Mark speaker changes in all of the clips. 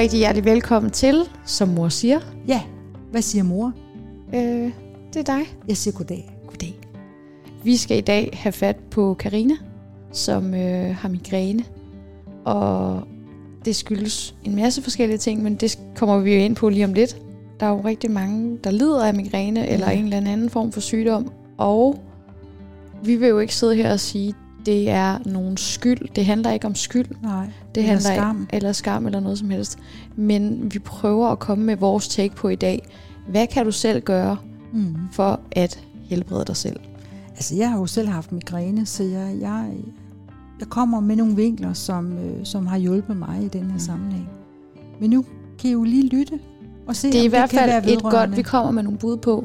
Speaker 1: rigtig hjertelig velkommen til, som mor siger.
Speaker 2: Ja, hvad siger mor?
Speaker 1: Øh, det er dig.
Speaker 2: Jeg siger goddag.
Speaker 1: Goddag. Vi skal i dag have fat på Karina, som øh, har migræne. Og det skyldes en masse forskellige ting, men det kommer vi jo ind på lige om lidt. Der er jo rigtig mange, der lider af migræne eller en eller anden form for sygdom. Og vi vil jo ikke sidde her og sige, det er nogen skyld. Det handler ikke om skyld.
Speaker 2: Nej,
Speaker 1: Det
Speaker 2: eller
Speaker 1: handler
Speaker 2: skam.
Speaker 1: Ikke, eller skam eller noget som helst. Men vi prøver at komme med vores take på i dag. Hvad kan du selv gøre
Speaker 2: Mm.
Speaker 1: for at helbrede dig selv?
Speaker 2: Altså, jeg har jo selv haft migræne, så jeg, jeg, jeg kommer med nogle vinkler, som, øh, som har hjulpet mig i den her
Speaker 1: Mm.
Speaker 2: sammenhæng. Men nu kan I jo lige lytte og se,
Speaker 1: Det er i hvert
Speaker 2: kan være
Speaker 1: fald et godt, vi kommer med nogle bud på,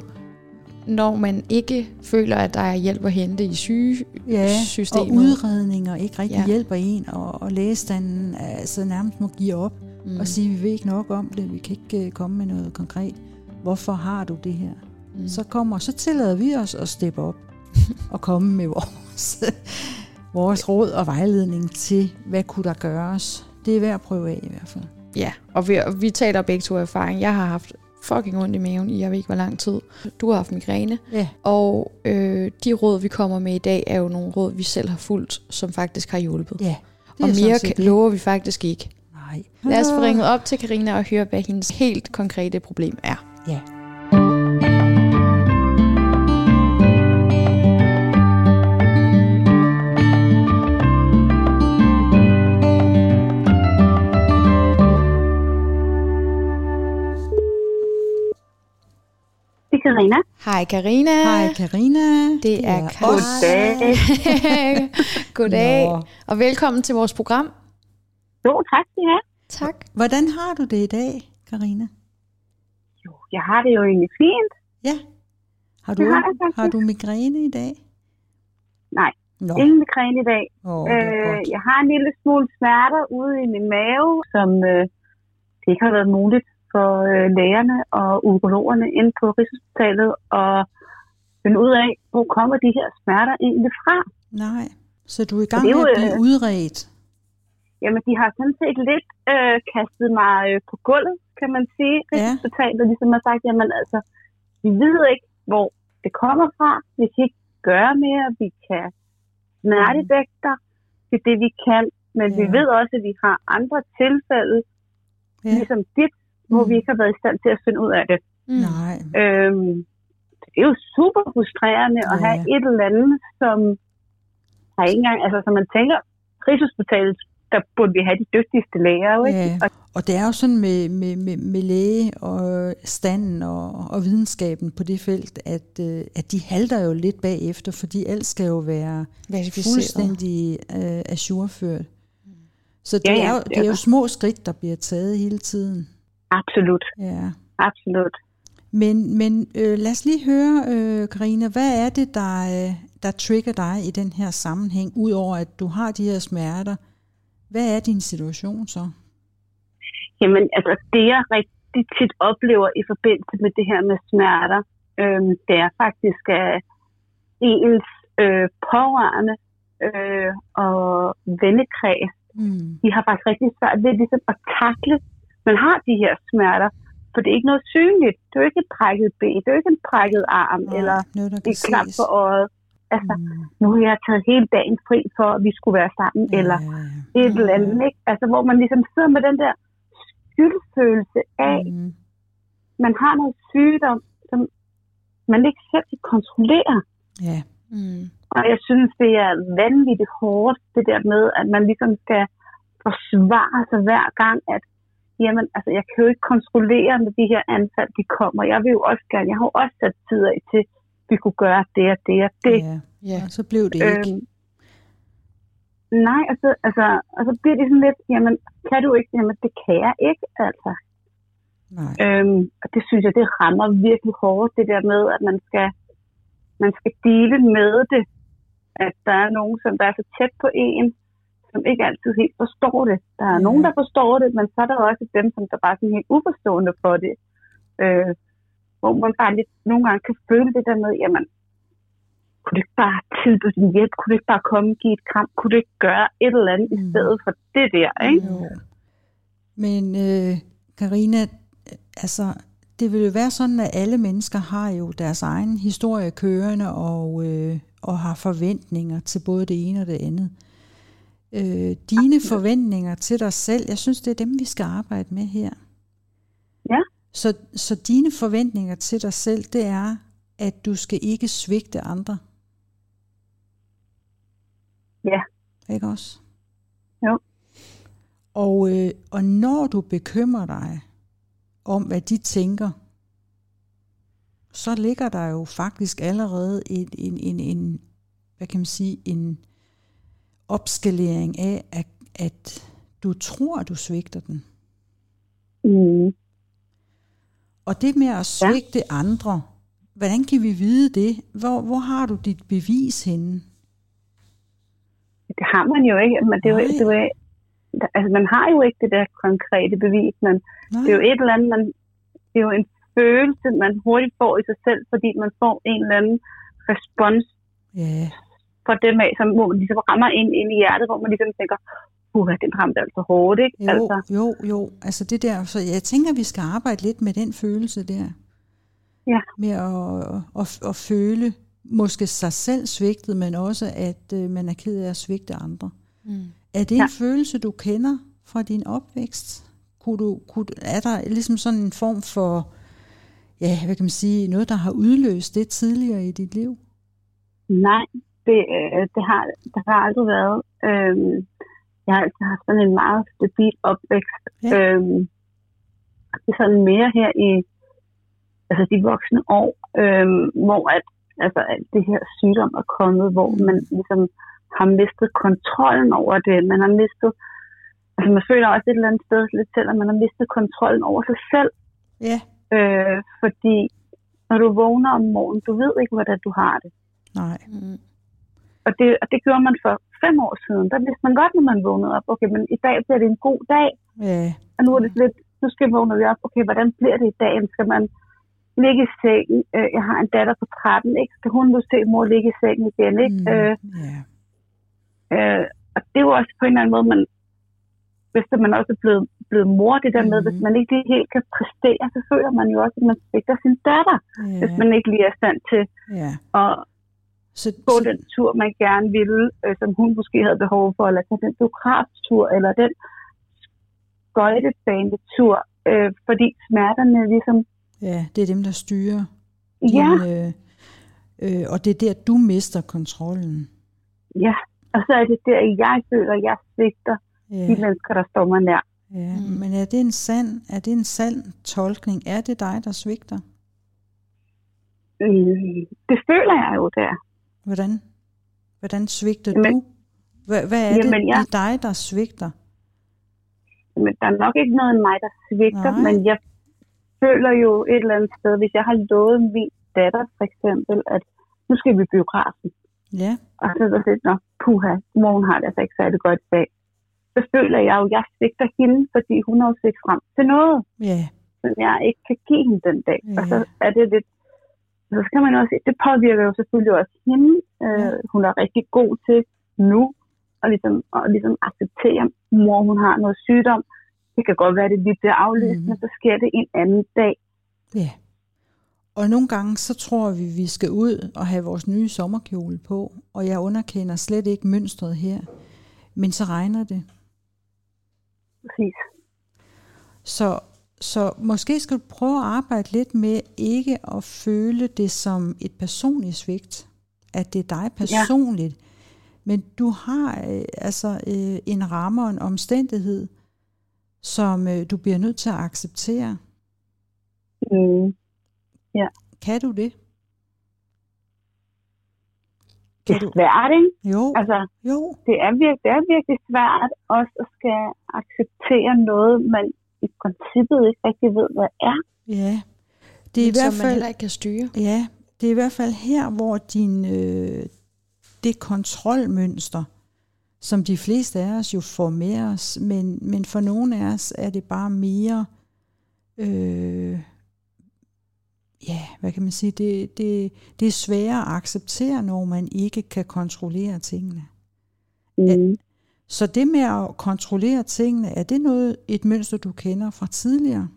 Speaker 1: når man ikke føler, at der er hjælp at hente i syge
Speaker 2: ja, og udredninger ikke rigtig
Speaker 1: Ja.
Speaker 2: hjælper en, og, og lægestanden altså nærmest må give op
Speaker 1: mm.
Speaker 2: og sige, vi ved ikke nok om det, vi kan ikke øh, komme med noget konkret. Hvorfor har du det her?
Speaker 1: mm.
Speaker 2: så kommer, så tillader vi os at steppe op og komme med vores, vores råd og vejledning til, hvad kunne der gøres. Det er værd at prøve af i hvert fald.
Speaker 1: Ja, og vi, og vi taler begge to erfaring. Jeg har haft fucking ondt i maven i jeg ved ikke hvor lang tid. Du har haft migræne.
Speaker 2: Ja.
Speaker 1: Og øh, de råd, vi kommer med i dag, er jo nogle råd, vi selv har fulgt, som faktisk har hjulpet.
Speaker 2: Ja,
Speaker 1: og
Speaker 2: er
Speaker 1: mere kan, lover vi faktisk ikke.
Speaker 2: Nej.
Speaker 1: Lad os få ringet op til Karina og høre, hvad hendes helt konkrete problem er.
Speaker 2: Ja.
Speaker 3: Karina.
Speaker 1: Hej Karina.
Speaker 2: Hej Karina.
Speaker 1: Det er
Speaker 2: os.
Speaker 3: Goddag.
Speaker 1: Goddag.
Speaker 2: Nå.
Speaker 1: Og velkommen til vores program.
Speaker 3: Jo, tak skal I have.
Speaker 1: Tak.
Speaker 2: Hvordan har du det i dag, Karina?
Speaker 3: Jo, jeg har det jo egentlig fint.
Speaker 2: Ja. Har du,
Speaker 3: Det har jeg
Speaker 2: har du migræne i dag?
Speaker 3: Nej,
Speaker 2: Nå,
Speaker 3: Ingen migræne i dag.
Speaker 2: Er
Speaker 3: Øh, jeg har en lille smule smerter ude i min mave, som øh, det ikke har været muligt for øh, lægerne og urologerne inde på Rigshospitalet at finde ud af, hvor kommer de her smerter egentlig fra.
Speaker 2: Nej, så du er i gang med at blive
Speaker 3: øh,
Speaker 2: udredt.
Speaker 3: Jamen, de har sådan set lidt øh, kastet mig øh, på gulvet, kan man sige. Rigshospitalet ligesom har sagt, jamen altså, vi ved ikke, hvor det kommer fra. Vi kan ikke gøre mere. Vi kan smertedække dig. Det er det, vi kan. Men ja. vi
Speaker 2: Ja.
Speaker 3: ved også, at vi har andre tilfælde, ja.
Speaker 2: Ja.
Speaker 3: ligesom dit, hvor
Speaker 2: Mm.
Speaker 3: vi ikke har været i stand til at finde ud af det.
Speaker 1: Mm.
Speaker 2: Nej,
Speaker 3: Øhm, det er jo super frustrerende at
Speaker 2: Ja.
Speaker 3: have et eller andet, som har ikke engang, altså som man tænker, Rigshospitalet, der burde vi have de dygtigste læger, ikke?
Speaker 2: Ja.
Speaker 3: Og
Speaker 2: Og det er jo sådan med, med, med, med læge og standen og, og videnskaben på det felt, at, øh, at de halter jo lidt bagefter, fordi alt skal jo være fuldstændig øh, ajourført. Så det,
Speaker 3: Ja,
Speaker 2: ja, er jo,
Speaker 3: det
Speaker 2: er jo små skridt, der bliver taget hele tiden.
Speaker 3: Absolut,
Speaker 2: Ja.
Speaker 3: absolut.
Speaker 2: Men, men øh, lad os lige høre, øh, Karina, hvad er det, der, øh, der trigger dig i den her sammenhæng, udover at du har de her smerter? Hvad er din situation så?
Speaker 3: Jamen, altså det jeg rigtig tit oplever i forbindelse med det her med smerter, øhm, det er faktisk, at ens øh, pårørende øh, og vennekreds,
Speaker 2: Mm.
Speaker 3: de har faktisk rigtig svært ved ligesom at takle, man har de her smerter, for det er ikke noget synligt. Det er jo ikke et brækket ben, det er jo ikke en brækket arm,
Speaker 2: Nej,
Speaker 3: eller et
Speaker 2: ses.
Speaker 3: for øjet. Altså,
Speaker 2: Mm.
Speaker 3: nu har jeg taget hele dagen fri for, at vi skulle være sammen, ja. eller et eller andet, ikke? Altså, hvor man ligesom sidder med den der skyldfølelse af, mm.
Speaker 2: Mm.
Speaker 3: man har noget sygdom, som man ikke selv kan kontrollere.
Speaker 2: Ja.
Speaker 1: Mm.
Speaker 3: Og jeg synes, det er vanvittigt hårdt, det der med, at man ligesom skal forsvare sig hver gang, at jamen, altså, jeg kan jo ikke kontrollere, når de her anfald, de kommer. Jeg vil jo også gerne, jeg har jo også sat tid af til, at vi kunne gøre det og det og det.
Speaker 2: ja.
Speaker 1: Ja.
Speaker 2: Så blev det ikke.
Speaker 3: Øhm, nej, altså, altså, og så bliver det sådan lidt, jamen, kan du ikke? Jamen, det kan jeg ikke, altså.
Speaker 2: Nej.
Speaker 3: Øhm, og det synes jeg, det rammer virkelig hårdt, det der med, at man skal, man skal dele med det. At der er nogen, som der er så tæt på en, som ikke altid helt forstår det. Der er nogen, der forstår det, men så er der også dem, som der bare er helt uforstående for det. Øh, hvor man bare lidt nogle gange kan føle det der med, jamen, kunne du ikke bare tilbyde din hjælp? Kunne du ikke bare komme og give et kram? Kunne du ikke gøre et eller andet mm. i
Speaker 2: Mm.
Speaker 3: stedet for det der, ikke?
Speaker 2: Jo. Men øh, Karina, altså det vil jo være sådan, at alle mennesker har jo deres egen historie kørende og, øh, og har forventninger til både det ene og det andet. Øh, dine forventninger til dig selv, jeg synes, det er dem, vi skal arbejde med her.
Speaker 3: Ja.
Speaker 2: Så, så dine forventninger til dig selv, det er, at du skal ikke svigte andre.
Speaker 3: Ja.
Speaker 2: Ikke også?
Speaker 3: Jo.
Speaker 2: Og, øh, og når du bekymrer dig om, hvad de tænker, så ligger der jo faktisk allerede en, en, en, en hvad kan man sige, en opskalering af, at, at du tror, du svigter den.
Speaker 3: Mm.
Speaker 2: Og det med at svigte ja. andre, hvordan kan vi vide det? Hvor, hvor har du dit bevis henne?
Speaker 3: Det har man jo ikke. Men det er jo, det er jo, altså, man har jo ikke det der konkrete bevis, men Nej. det er jo et eller andet, man, det er jo en følelse, man hurtigt får i sig selv, fordi man får en eller anden respons
Speaker 2: yeah.
Speaker 3: For dem af, som, hvor man ligesom rammer ind, ind i hjertet, hvor man ligesom tænker, uh, den ramte altså hårdt, ikke?
Speaker 2: Jo,
Speaker 3: altså.
Speaker 2: jo, jo. Altså det der, så jeg tænker, vi skal arbejde lidt med den følelse der.
Speaker 3: Ja.
Speaker 2: Med at, at, at føle måske sig selv svigtet, men også at øh, man er ked af at svigte andre. Mm. Er det en ja. følelse, du kender fra din opvækst? Kunne du, kunne, er der ligesom sådan en form for, ja, hvad kan man sige, noget, der har udløst det tidligere i dit liv?
Speaker 3: Nej, det, øh, det, har, det har aldrig været. Øhm, jeg har altid haft sådan en meget stabil opvækst. Ja. Øhm, det er sådan mere her i altså de voksne år, øhm, hvor at, altså, at det her sygdom er kommet, hvor mm. man ligesom har mistet kontrollen over det. Man har mistet, altså man føler også et eller andet sted lidt selv, at man har mistet kontrollen over sig selv.
Speaker 2: Ja.
Speaker 3: Øh, fordi når du vågner om morgenen, du ved ikke, hvordan du har det.
Speaker 2: Nej. Mm.
Speaker 3: Og det, og det gjorde man for fem år siden. Der vidste man godt, når man vågnede op, okay, men i dag bliver det en god dag.
Speaker 2: Ja.
Speaker 3: Og nu er det lidt, nu skal vi vågne op, okay, hvordan bliver det i dag? Skal man ligge i sengen? Øh, jeg har en datter på 13, ikke? Skal hun nu se mor ligge i sengen igen, ikke?
Speaker 2: Mm.
Speaker 3: Øh,
Speaker 2: yeah.
Speaker 3: Øh, og det er jo også på en eller anden måde, man, hvis man også er blevet, blevet mor, det der med, mm. hvis man ikke lige helt kan præstere, så føler man jo også, at man svigter sin datter, yeah. hvis man ikke lige er stand til
Speaker 2: yeah.
Speaker 3: at
Speaker 2: så,
Speaker 3: gå
Speaker 2: så,
Speaker 3: den tur, man gerne ville, øh, som hun måske havde behov for, eller tage den biograftur, eller den skøjtebanetur, øh, fordi smerterne ligesom...
Speaker 2: Ja, det er dem, der styrer.
Speaker 3: Ja.
Speaker 2: Din, øh, øh, og det er der, du mister kontrollen.
Speaker 3: Ja, og så er det der, jeg føler, jeg svigter
Speaker 2: Ja.
Speaker 3: de mennesker, der står mig nær.
Speaker 2: Ja, mm. men er det en sand, er det en sand tolkning? Er det dig, der svigter?
Speaker 3: Mm, det føler jeg jo der.
Speaker 2: Hvordan? Hvordan svigter
Speaker 3: Jamen,
Speaker 2: du? Hvad, hvad er
Speaker 3: jamen,
Speaker 2: det
Speaker 3: jeg-
Speaker 2: i dig, der svigter?
Speaker 3: Men der er nok ikke noget i mig, der svigter,
Speaker 2: Nej.
Speaker 3: men jeg føler jo et eller andet sted, hvis jeg har lovet min datter for eksempel, at nu skal vi i biografen,
Speaker 2: Ja,
Speaker 3: og så er der lidt, nå, puha, mor hun har det altså ikke særlig godt i dag. Så føler jeg jo, at jeg svigter hende, fordi hun har jo set frem til noget,
Speaker 2: ja,
Speaker 3: som jeg ikke kan give hende den dag.
Speaker 2: Ja.
Speaker 3: Og så er det lidt, så skal man også, det påvirker jo selvfølgelig også hende. Øh, hun er rigtig god til nu, og ligesom, og ligesom acceptere, at mor hun har noget sygdom. Det kan godt være, at det lige bliver aflyst,
Speaker 2: Mhm.
Speaker 3: men så sker det en anden dag.
Speaker 2: ja. Og nogle gange, så tror vi, vi skal ud og have vores nye sommerkjole på, og jeg underkender slet ikke mønstret her. Men så regner det.
Speaker 3: Præcis.
Speaker 2: Så, så måske skal du prøve at arbejde lidt med ikke at føle det som et personligt svigt. At det er dig personligt. Ja. Men du har øh, altså øh, en ramme og en omstændighed, som øh, du bliver nødt til at acceptere.
Speaker 3: Mm.
Speaker 2: Kan du det?
Speaker 3: Det
Speaker 2: Kan
Speaker 3: er
Speaker 2: du?
Speaker 3: svært, ikke?
Speaker 2: Jo,
Speaker 3: Altså,
Speaker 2: jo.
Speaker 3: det er, virkelig, det er virkelig svært også at skal acceptere noget, man i princippet ikke rigtig ved, hvad er.
Speaker 2: Ja. Det er i
Speaker 1: Men som
Speaker 2: hvert
Speaker 1: man
Speaker 2: fald
Speaker 1: heller ikke kan styre.
Speaker 2: Ja, det er i hvert fald her, hvor din, øh, det kontrolmønster, som de fleste af os jo får med os, men, men for nogle af os er det bare mere, øh, ja, hvad kan man sige, det, det, det er sværere at acceptere, når man ikke kan kontrollere tingene.
Speaker 3: Mm.
Speaker 2: Så det med at kontrollere tingene, er det noget et mønster, du kender fra tidligere?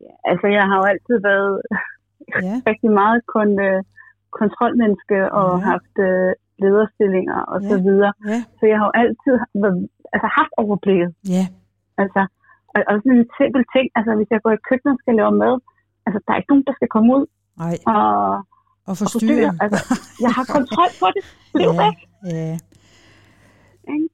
Speaker 3: Ja, altså, jeg har jo altid været ja. rigtig meget kun, uh, kontrolmenneske og ja. haft uh, lederstillinger og ja. så videre. Ja. Så jeg har jo altid været, altså, haft overblikket.
Speaker 2: Ja.
Speaker 3: Altså, og, og sådan en simpel ting, altså hvis jeg går i køkkenet og skal lave mad, altså der er ikke nogen, der skal komme ud
Speaker 2: Nej.
Speaker 3: og,
Speaker 2: og forstyrre.
Speaker 3: Og altså, jeg har kontrol på det. Det er
Speaker 2: ja. væk. Ja.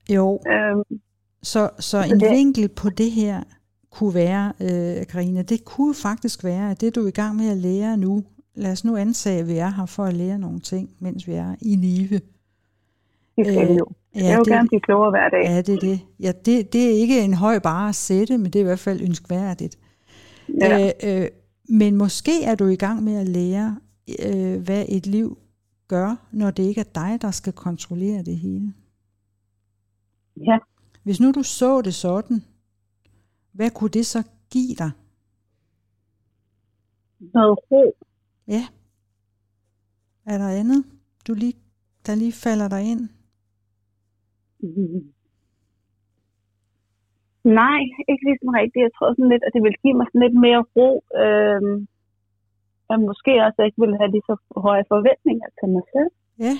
Speaker 2: Jo. Øhm, så, så en det, vinkel på det her kunne være, øh, Karina, det kunne faktisk være, at det du er i gang med at lære nu, lad os nu antage, at vi er her for at lære nogle ting, mens vi er i live.
Speaker 3: Det skal øh, jo. Ja, jeg vil det, gerne blive klogere hver dag.
Speaker 2: Ja, det er det. Ja, det, det er ikke en høj bare at sætte, men det er i hvert fald ønskværdigt. Ja. Øh, øh, men måske er du i gang med at lære, øh, hvad et liv gør, når det ikke er dig, der skal kontrollere det hele.
Speaker 3: Ja.
Speaker 2: Hvis nu du så det sådan, hvad kunne det så give dig?
Speaker 3: Noget ro.
Speaker 2: Ja. Er der andet, du lige, der lige falder dig ind?
Speaker 3: Mm. Nej, ikke ligesom rigtigt. Jeg tror sådan lidt, at det vil give mig sådan lidt mere ro. Øhm, og måske også, at jeg ikke ville have lige så høje forventninger til mig selv.
Speaker 2: Ja.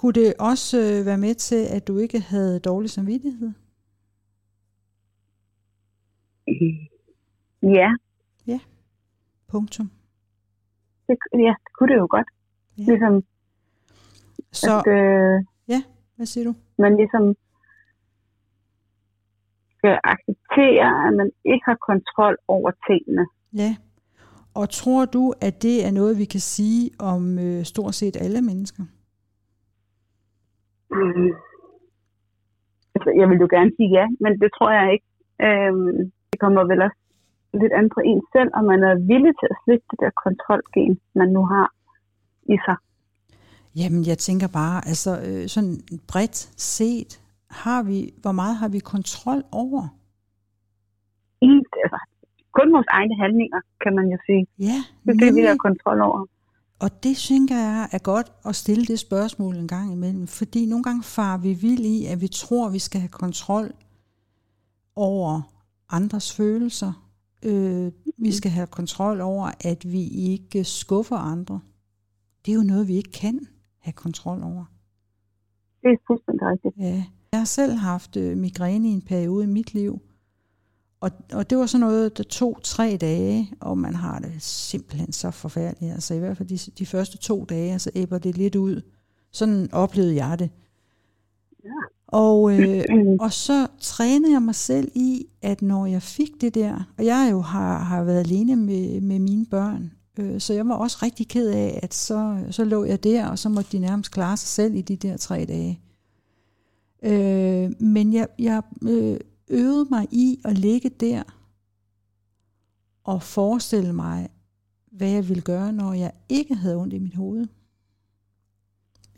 Speaker 2: Kunne det også øh, være med til, at du ikke havde dårlig samvittighed?
Speaker 3: Ja.
Speaker 2: Ja. Punktum.
Speaker 3: Det, ja, det kunne det jo godt. Ja. Ligesom,
Speaker 2: så, at, øh, ja, hvad siger du?
Speaker 3: Man ligesom skal acceptere, at man ikke har kontrol over tingene.
Speaker 2: Ja. Og tror du, at det er noget, vi kan sige om øh, stort set alle mennesker?
Speaker 3: Mm. Altså, jeg vil jo gerne sige ja, men det tror jeg ikke. Øhm, det kommer vel også lidt an på en selv, om man er villig til at slippe det der kontrolgen, man nu har i sig.
Speaker 2: Jamen, jeg tænker bare, altså øh, sådan bredt set, har vi, hvor meget har vi kontrol over?
Speaker 3: Ingen, altså, kun vores egne handlinger, kan man jo sige.
Speaker 2: Ja,
Speaker 3: det er det, vi har kontrol over.
Speaker 2: Og det synes jeg er godt at stille det spørgsmål en gang imellem, fordi nogle gange far vi vild i, at vi tror, at vi skal have kontrol over andres følelser. Øh, vi skal have kontrol over, at vi ikke skuffer andre. Det er jo noget, vi ikke kan have kontrol over.
Speaker 3: Det er fuldstændig rigtigt.
Speaker 2: Ja. Jeg har selv haft øh, migræne i en periode i mit liv, og, og det var sådan noget, der tog tre dage, og man har det simpelthen så forfærdeligt. Altså i hvert fald de, de første to dage, så æbber det lidt ud. Sådan oplevede jeg det. Ja. Og, øh, og så trænede jeg mig selv i, at når jeg fik det der, og jeg jo har, har været alene med, med mine børn, øh, så jeg var også rigtig ked af, at så, så lå jeg der, og så måtte de nærmest klare sig selv i de der tre dage. Øh, men jeg, jeg øh, øvede mig i at ligge der og forestille mig, hvad jeg ville gøre, når jeg ikke havde ondt i mit hoved.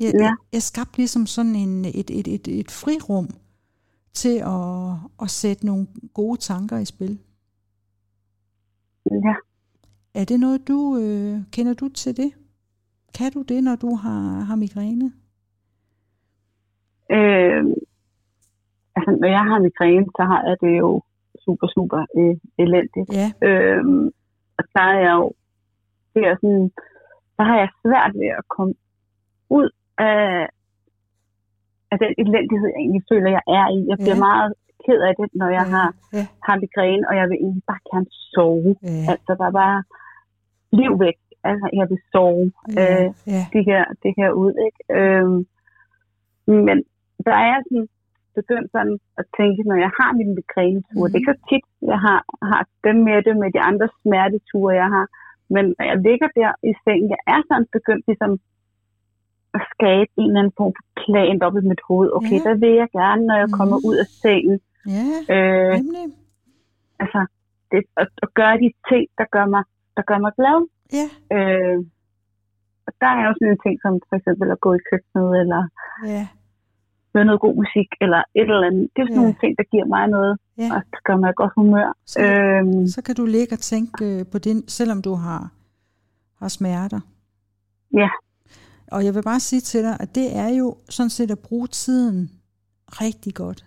Speaker 2: Jeg, ja. jeg, jeg skabte ligesom sådan en, et, et, et, et frirum til at, at sætte nogle gode tanker i spil.
Speaker 3: Ja.
Speaker 2: Er det noget, du øh, kender du til det? Kan du det, når du har, har migræne?
Speaker 3: Øh, altså, når jeg har migræne, så har jeg det jo super, super øh, elendigt.
Speaker 2: Ja.
Speaker 3: Øh, og så er jeg jo, det er sådan, så har jeg svært ved at komme ud af, af den elendighed, jeg egentlig føler, jeg er i. Jeg bliver ja. meget ked af det, når jeg ja. har, ja. har migræne, og jeg vil egentlig bare gerne sove. Ja. Altså, der er bare liv væk. Altså, jeg vil sove ja. Øh, ja. Det, her, det her ud, ikke? Øhm, men der er sådan begyndt sådan at tænke, når jeg har min migræneture, mm. det er ikke så tit, jeg har, har dem med det med de andre smerteture, jeg har, men når jeg ligger der i sengen, jeg er sådan begyndt ligesom at skabe en eller anden form for plan op i mit hoved. Okay, ja. der vil jeg gerne, når jeg mm. kommer ud af sengen.
Speaker 2: Ja, øh,
Speaker 3: Altså, det, at, at gøre de ting, der gør mig, der gør mig glad.
Speaker 2: Ja.
Speaker 3: Øh, og der er jo sådan en ting som for eksempel at gå i køkkenet, eller
Speaker 2: ja.
Speaker 3: Høre noget god musik, eller et eller andet. Det er sådan ja. nogle ting, der giver mig noget, ja. og det gør mig godt humør.
Speaker 2: Så, øhm, så kan du ligge og tænke øh, på det, selvom du har, har smerter.
Speaker 3: Ja.
Speaker 2: Og jeg vil bare sige til dig, at det er jo sådan set at bruge tiden rigtig godt.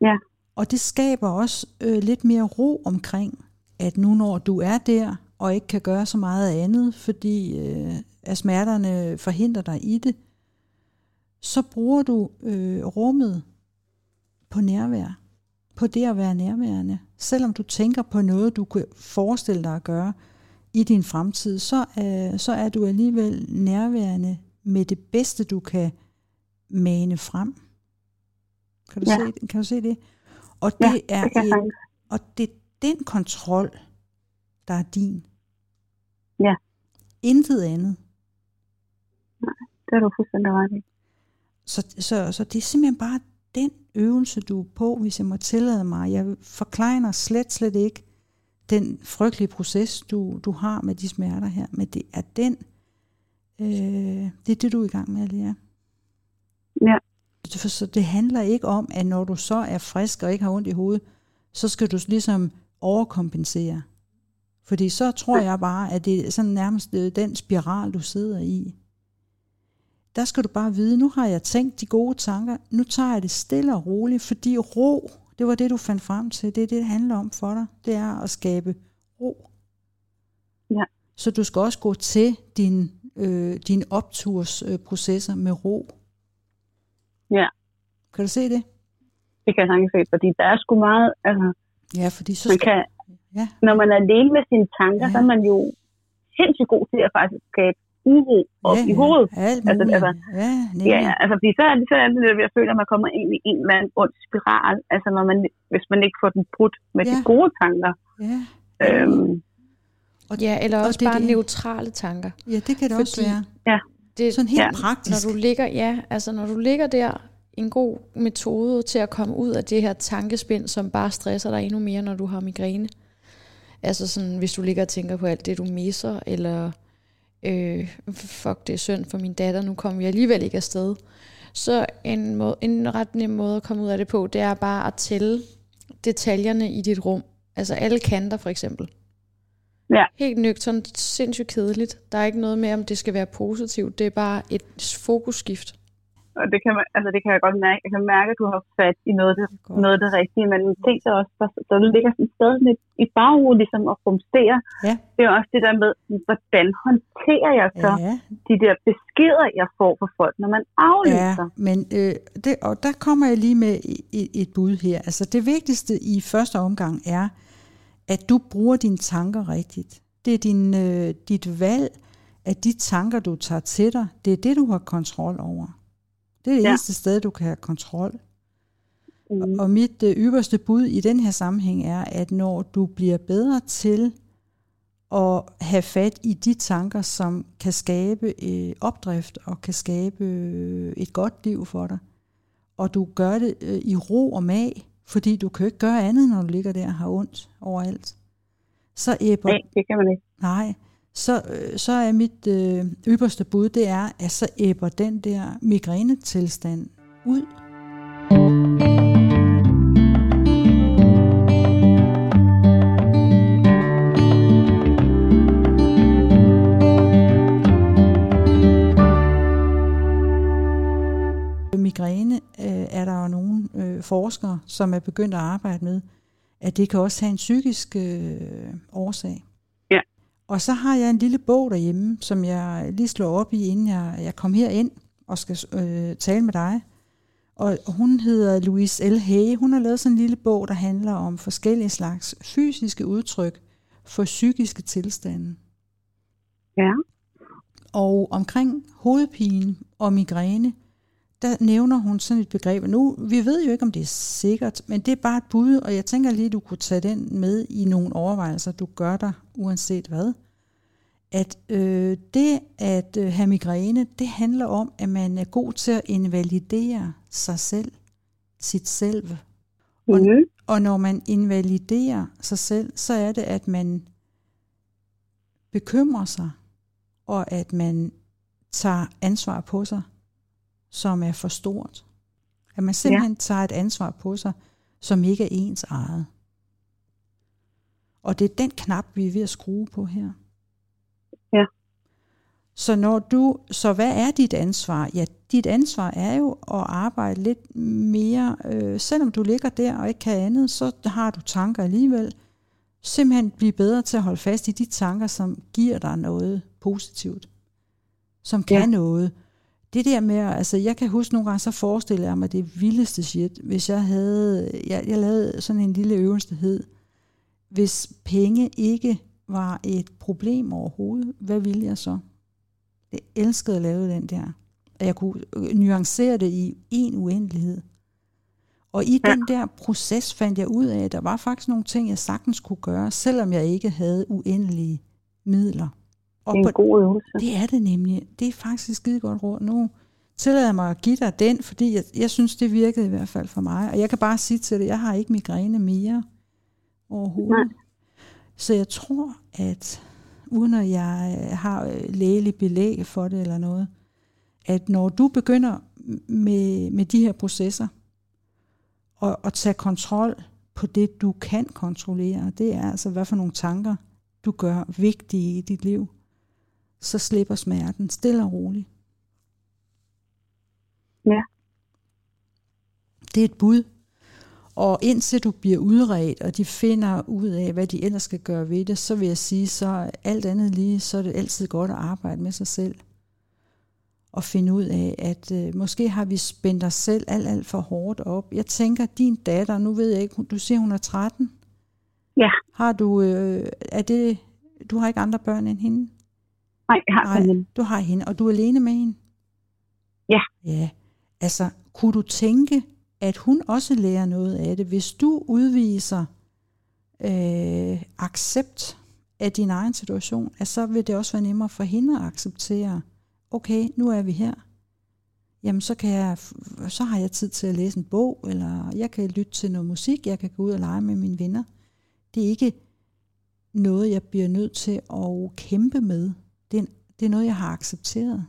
Speaker 3: Ja.
Speaker 2: Og det skaber også øh, lidt mere ro omkring, at nu når du er der, og ikke kan gøre så meget andet, fordi øh, at smerterne forhindrer dig i det, så bruger du øh, rummet på nærvær. På det at være nærværende. Selvom du tænker på noget, du kan forestille dig at gøre i din fremtid, så, øh, så er du alligevel nærværende med det bedste, du kan mane frem. Kan du,
Speaker 3: Ja.
Speaker 2: se, kan du se det? Og
Speaker 3: Ja,
Speaker 2: det er
Speaker 3: kan jeg
Speaker 2: en, og det er den kontrol, der er din.
Speaker 3: Ja.
Speaker 2: Intet andet.
Speaker 3: Det er du fuldstændig ret i.
Speaker 2: Så, så, så det er simpelthen bare den øvelse, du er på, hvis jeg må tillade mig. Jeg forklejner slet, slet ikke den frygtelige proces, du, du har med de smerter her. Men det er den, øh, det er det, du er i gang med at lære.
Speaker 3: Ja.
Speaker 2: Så, så det handler ikke om, at når du så er frisk og ikke har ondt i hovedet, så skal du ligesom overkompensere. Fordi så tror jeg bare, at det er sådan nærmest øh, den spiral, du sidder i. Der skal du bare vide, nu har jeg tænkt de gode tanker, nu tager jeg det stille og roligt, fordi ro, det var det, du fandt frem til. Det er det, det handler om for dig. Det er at skabe ro.
Speaker 3: Ja.
Speaker 2: Så du skal også gå til din, øh, dine optursprocesser øh, med ro.
Speaker 3: Ja.
Speaker 2: Kan du se det?
Speaker 3: Det kan jeg sagtens se, fordi der er sgu meget, altså,
Speaker 2: Ja, fordi så
Speaker 3: man
Speaker 2: skal,
Speaker 3: kan,
Speaker 2: ja,
Speaker 3: når man er alene med sine tanker,
Speaker 2: Ja.
Speaker 3: så er man jo sindssygt god til at faktisk skabe uro op
Speaker 2: ja,
Speaker 3: i hovedet.
Speaker 2: Ja, alt
Speaker 3: Altså,
Speaker 2: muligt.
Speaker 3: altså,
Speaker 2: ja,
Speaker 3: Ja,
Speaker 2: nemlig.
Speaker 3: ja, altså fordi så er det, så er det, at jeg føler, at man kommer ind i en eller anden ond spiral, altså når man, hvis man ikke får den brudt med ja. de
Speaker 2: Ja.
Speaker 3: gode tanker.
Speaker 2: ja.
Speaker 3: Øhm,
Speaker 1: Ja, eller
Speaker 2: og
Speaker 1: også
Speaker 2: det er
Speaker 1: bare
Speaker 2: det.
Speaker 1: neutrale tanker.
Speaker 2: ja, det kan det også
Speaker 1: Fordi-
Speaker 2: være.
Speaker 1: Det,
Speaker 2: Sådan helt
Speaker 3: Ja,
Speaker 2: praktisk.
Speaker 1: når du ligger, ja, altså når du ligger der, en god metode til at komme ud af det her tankespind, som bare stresser dig endnu mere, når du har migræne. Altså sådan, hvis du ligger og tænker på alt det, du misser, eller øh, fuck, det er synd for min datter, nu kommer vi alligevel ikke afsted. Så en, måde, en ret nem måde at komme ud af det på, det er bare at tælle detaljerne i dit rum. Altså alle kanter for eksempel.
Speaker 3: Ja.
Speaker 1: Helt nøgternt, sindssygt kedeligt. Der er ikke noget med, om det skal være positivt. Det er bare et fokusskift.
Speaker 3: Og det kan, man, altså det kan jeg godt mærke. Jeg kan mærke, at du har fat i noget af det,
Speaker 2: Godt.
Speaker 3: noget af det rigtige, men tænk så også, der, der ligger sådan stadig lidt i baghovedet ligesom at rumstere.
Speaker 2: Ja.
Speaker 3: Det er også det der med, hvordan håndterer jeg så
Speaker 2: Ja,
Speaker 3: de der beskeder, jeg får fra folk, når man aflyser.
Speaker 2: Ja, men øh, det, og der kommer jeg lige med et, et bud her. Altså det vigtigste i første omgang er, at du bruger dine tanker rigtigt. Det er din, øh, dit valg af de tanker, du tager til dig. Det er det, du har kontrol over. Det er det
Speaker 3: Ja.
Speaker 2: eneste sted, du kan have kontrol.
Speaker 3: Mm.
Speaker 2: Og mit øh, ypperste bud i den her sammenhæng er, at når du bliver bedre til at have fat i de tanker, som kan skabe øh, opdrift og kan skabe øh, et godt liv for dig, og du gør det øh, i ro og mag, fordi du kan jo ikke gøre andet, når du ligger der og har ondt overalt, så æbber,
Speaker 3: Nej, det kan man ikke.
Speaker 2: nej, så, øh, så er mit øh, ypperste bud, det er, at så æbber den der migrænetilstand ud. Migræne øh, er der jo nogle øh, forskere, som er begyndt at arbejde med, at det kan også have en psykisk øh, årsag. Og så har jeg en lille bog derhjemme, som jeg lige slår op i, inden jeg, jeg kom herind og skal øh, tale med dig. Og hun hedder Louise L. Hay. Hun har lavet sådan en lille bog, der handler om forskellige slags fysiske udtryk for psykiske tilstande.
Speaker 3: Ja.
Speaker 2: Og omkring hovedpine og migræne, der nævner hun sådan et begreb. Nu, vi ved jo ikke, om det er sikkert, men det er bare et bud, og jeg tænker lige, du kunne tage den med i nogle overvejelser, du gør dig, uanset hvad. At øh, det at øh, have migræne, det handler om, at man er god til at invalidere sig selv, sit selv. Og,
Speaker 3: Mm.
Speaker 2: og når man invaliderer sig selv, så er det, at man bekymrer sig, og at man tager ansvar på sig, som er for stort. At man simpelthen ja. tager et ansvar på sig, som ikke er ens eget. Og det er den knap, vi er ved at skrue på her.
Speaker 3: Ja.
Speaker 2: Så, når du, så hvad er dit ansvar? Ja, dit ansvar er jo at arbejde lidt mere, øh, selvom du ligger der og ikke kan andet, så har du tanker alligevel. Simpelthen blive bedre til at holde fast i de tanker, som giver dig noget positivt. Som kan ja. noget. Det der med, altså jeg kan huske nogle gange, så forestiller jeg mig det vildeste shit, hvis jeg havde, jeg, jeg lavede sådan en lille øvelse, der hed, hvis penge ikke var et problem overhovedet, hvad ville jeg så? Jeg elskede at lave den der. At jeg kunne øh, nuancere det i en uendelighed. Og i den der proces fandt jeg ud af, at der var faktisk nogle ting, jeg sagtens kunne gøre, selvom jeg ikke havde uendelige midler.
Speaker 3: Og det er en god øvelse.
Speaker 2: Det er det nemlig. Det er faktisk et skide godt råd. Nu tillader jeg mig at give dig den, fordi jeg, jeg synes, det virkede i hvert fald for mig. Og jeg kan bare sige til dig, jeg har ikke migræne mere overhovedet. Nej. Så jeg tror, at uden at jeg har lægelig belæg for det eller noget, at når du begynder med, med de her processer, og, og tage kontrol på det, du kan kontrollere, det er altså, hvad for nogle tanker, du gør vigtige i dit liv, så slipper smerten stille og roligt.
Speaker 3: Ja.
Speaker 2: Det er et bud. Og indtil du bliver udredt, og de finder ud af, hvad de ellers skal gøre ved det, så vil jeg sige, så alt andet lige, så er det altid godt at arbejde med sig selv. Og finde ud af, at øh, måske har vi spændt os selv alt, alt for hårdt op. Jeg tænker, din datter, nu ved jeg ikke, du siger, hun er 13.
Speaker 3: Ja.
Speaker 2: Har du, øh, er det, du har ikke andre børn end hende?
Speaker 3: Nej, jeg har Nej, hende.
Speaker 2: Du har hende, og du er alene med hende?
Speaker 3: Ja.
Speaker 2: Ja, altså, kunne du tænke, at hun også lærer noget af det. Hvis du udviser øh, accept af din egen situation, at så vil det også være nemmere for hende at acceptere, okay, nu er vi her. Jamen, så, kan jeg, så har jeg tid til at læse en bog, eller jeg kan lytte til noget musik, jeg kan gå ud og lege med mine venner. Det er ikke noget, jeg bliver nødt til at kæmpe med. Det er, det er noget, jeg har accepteret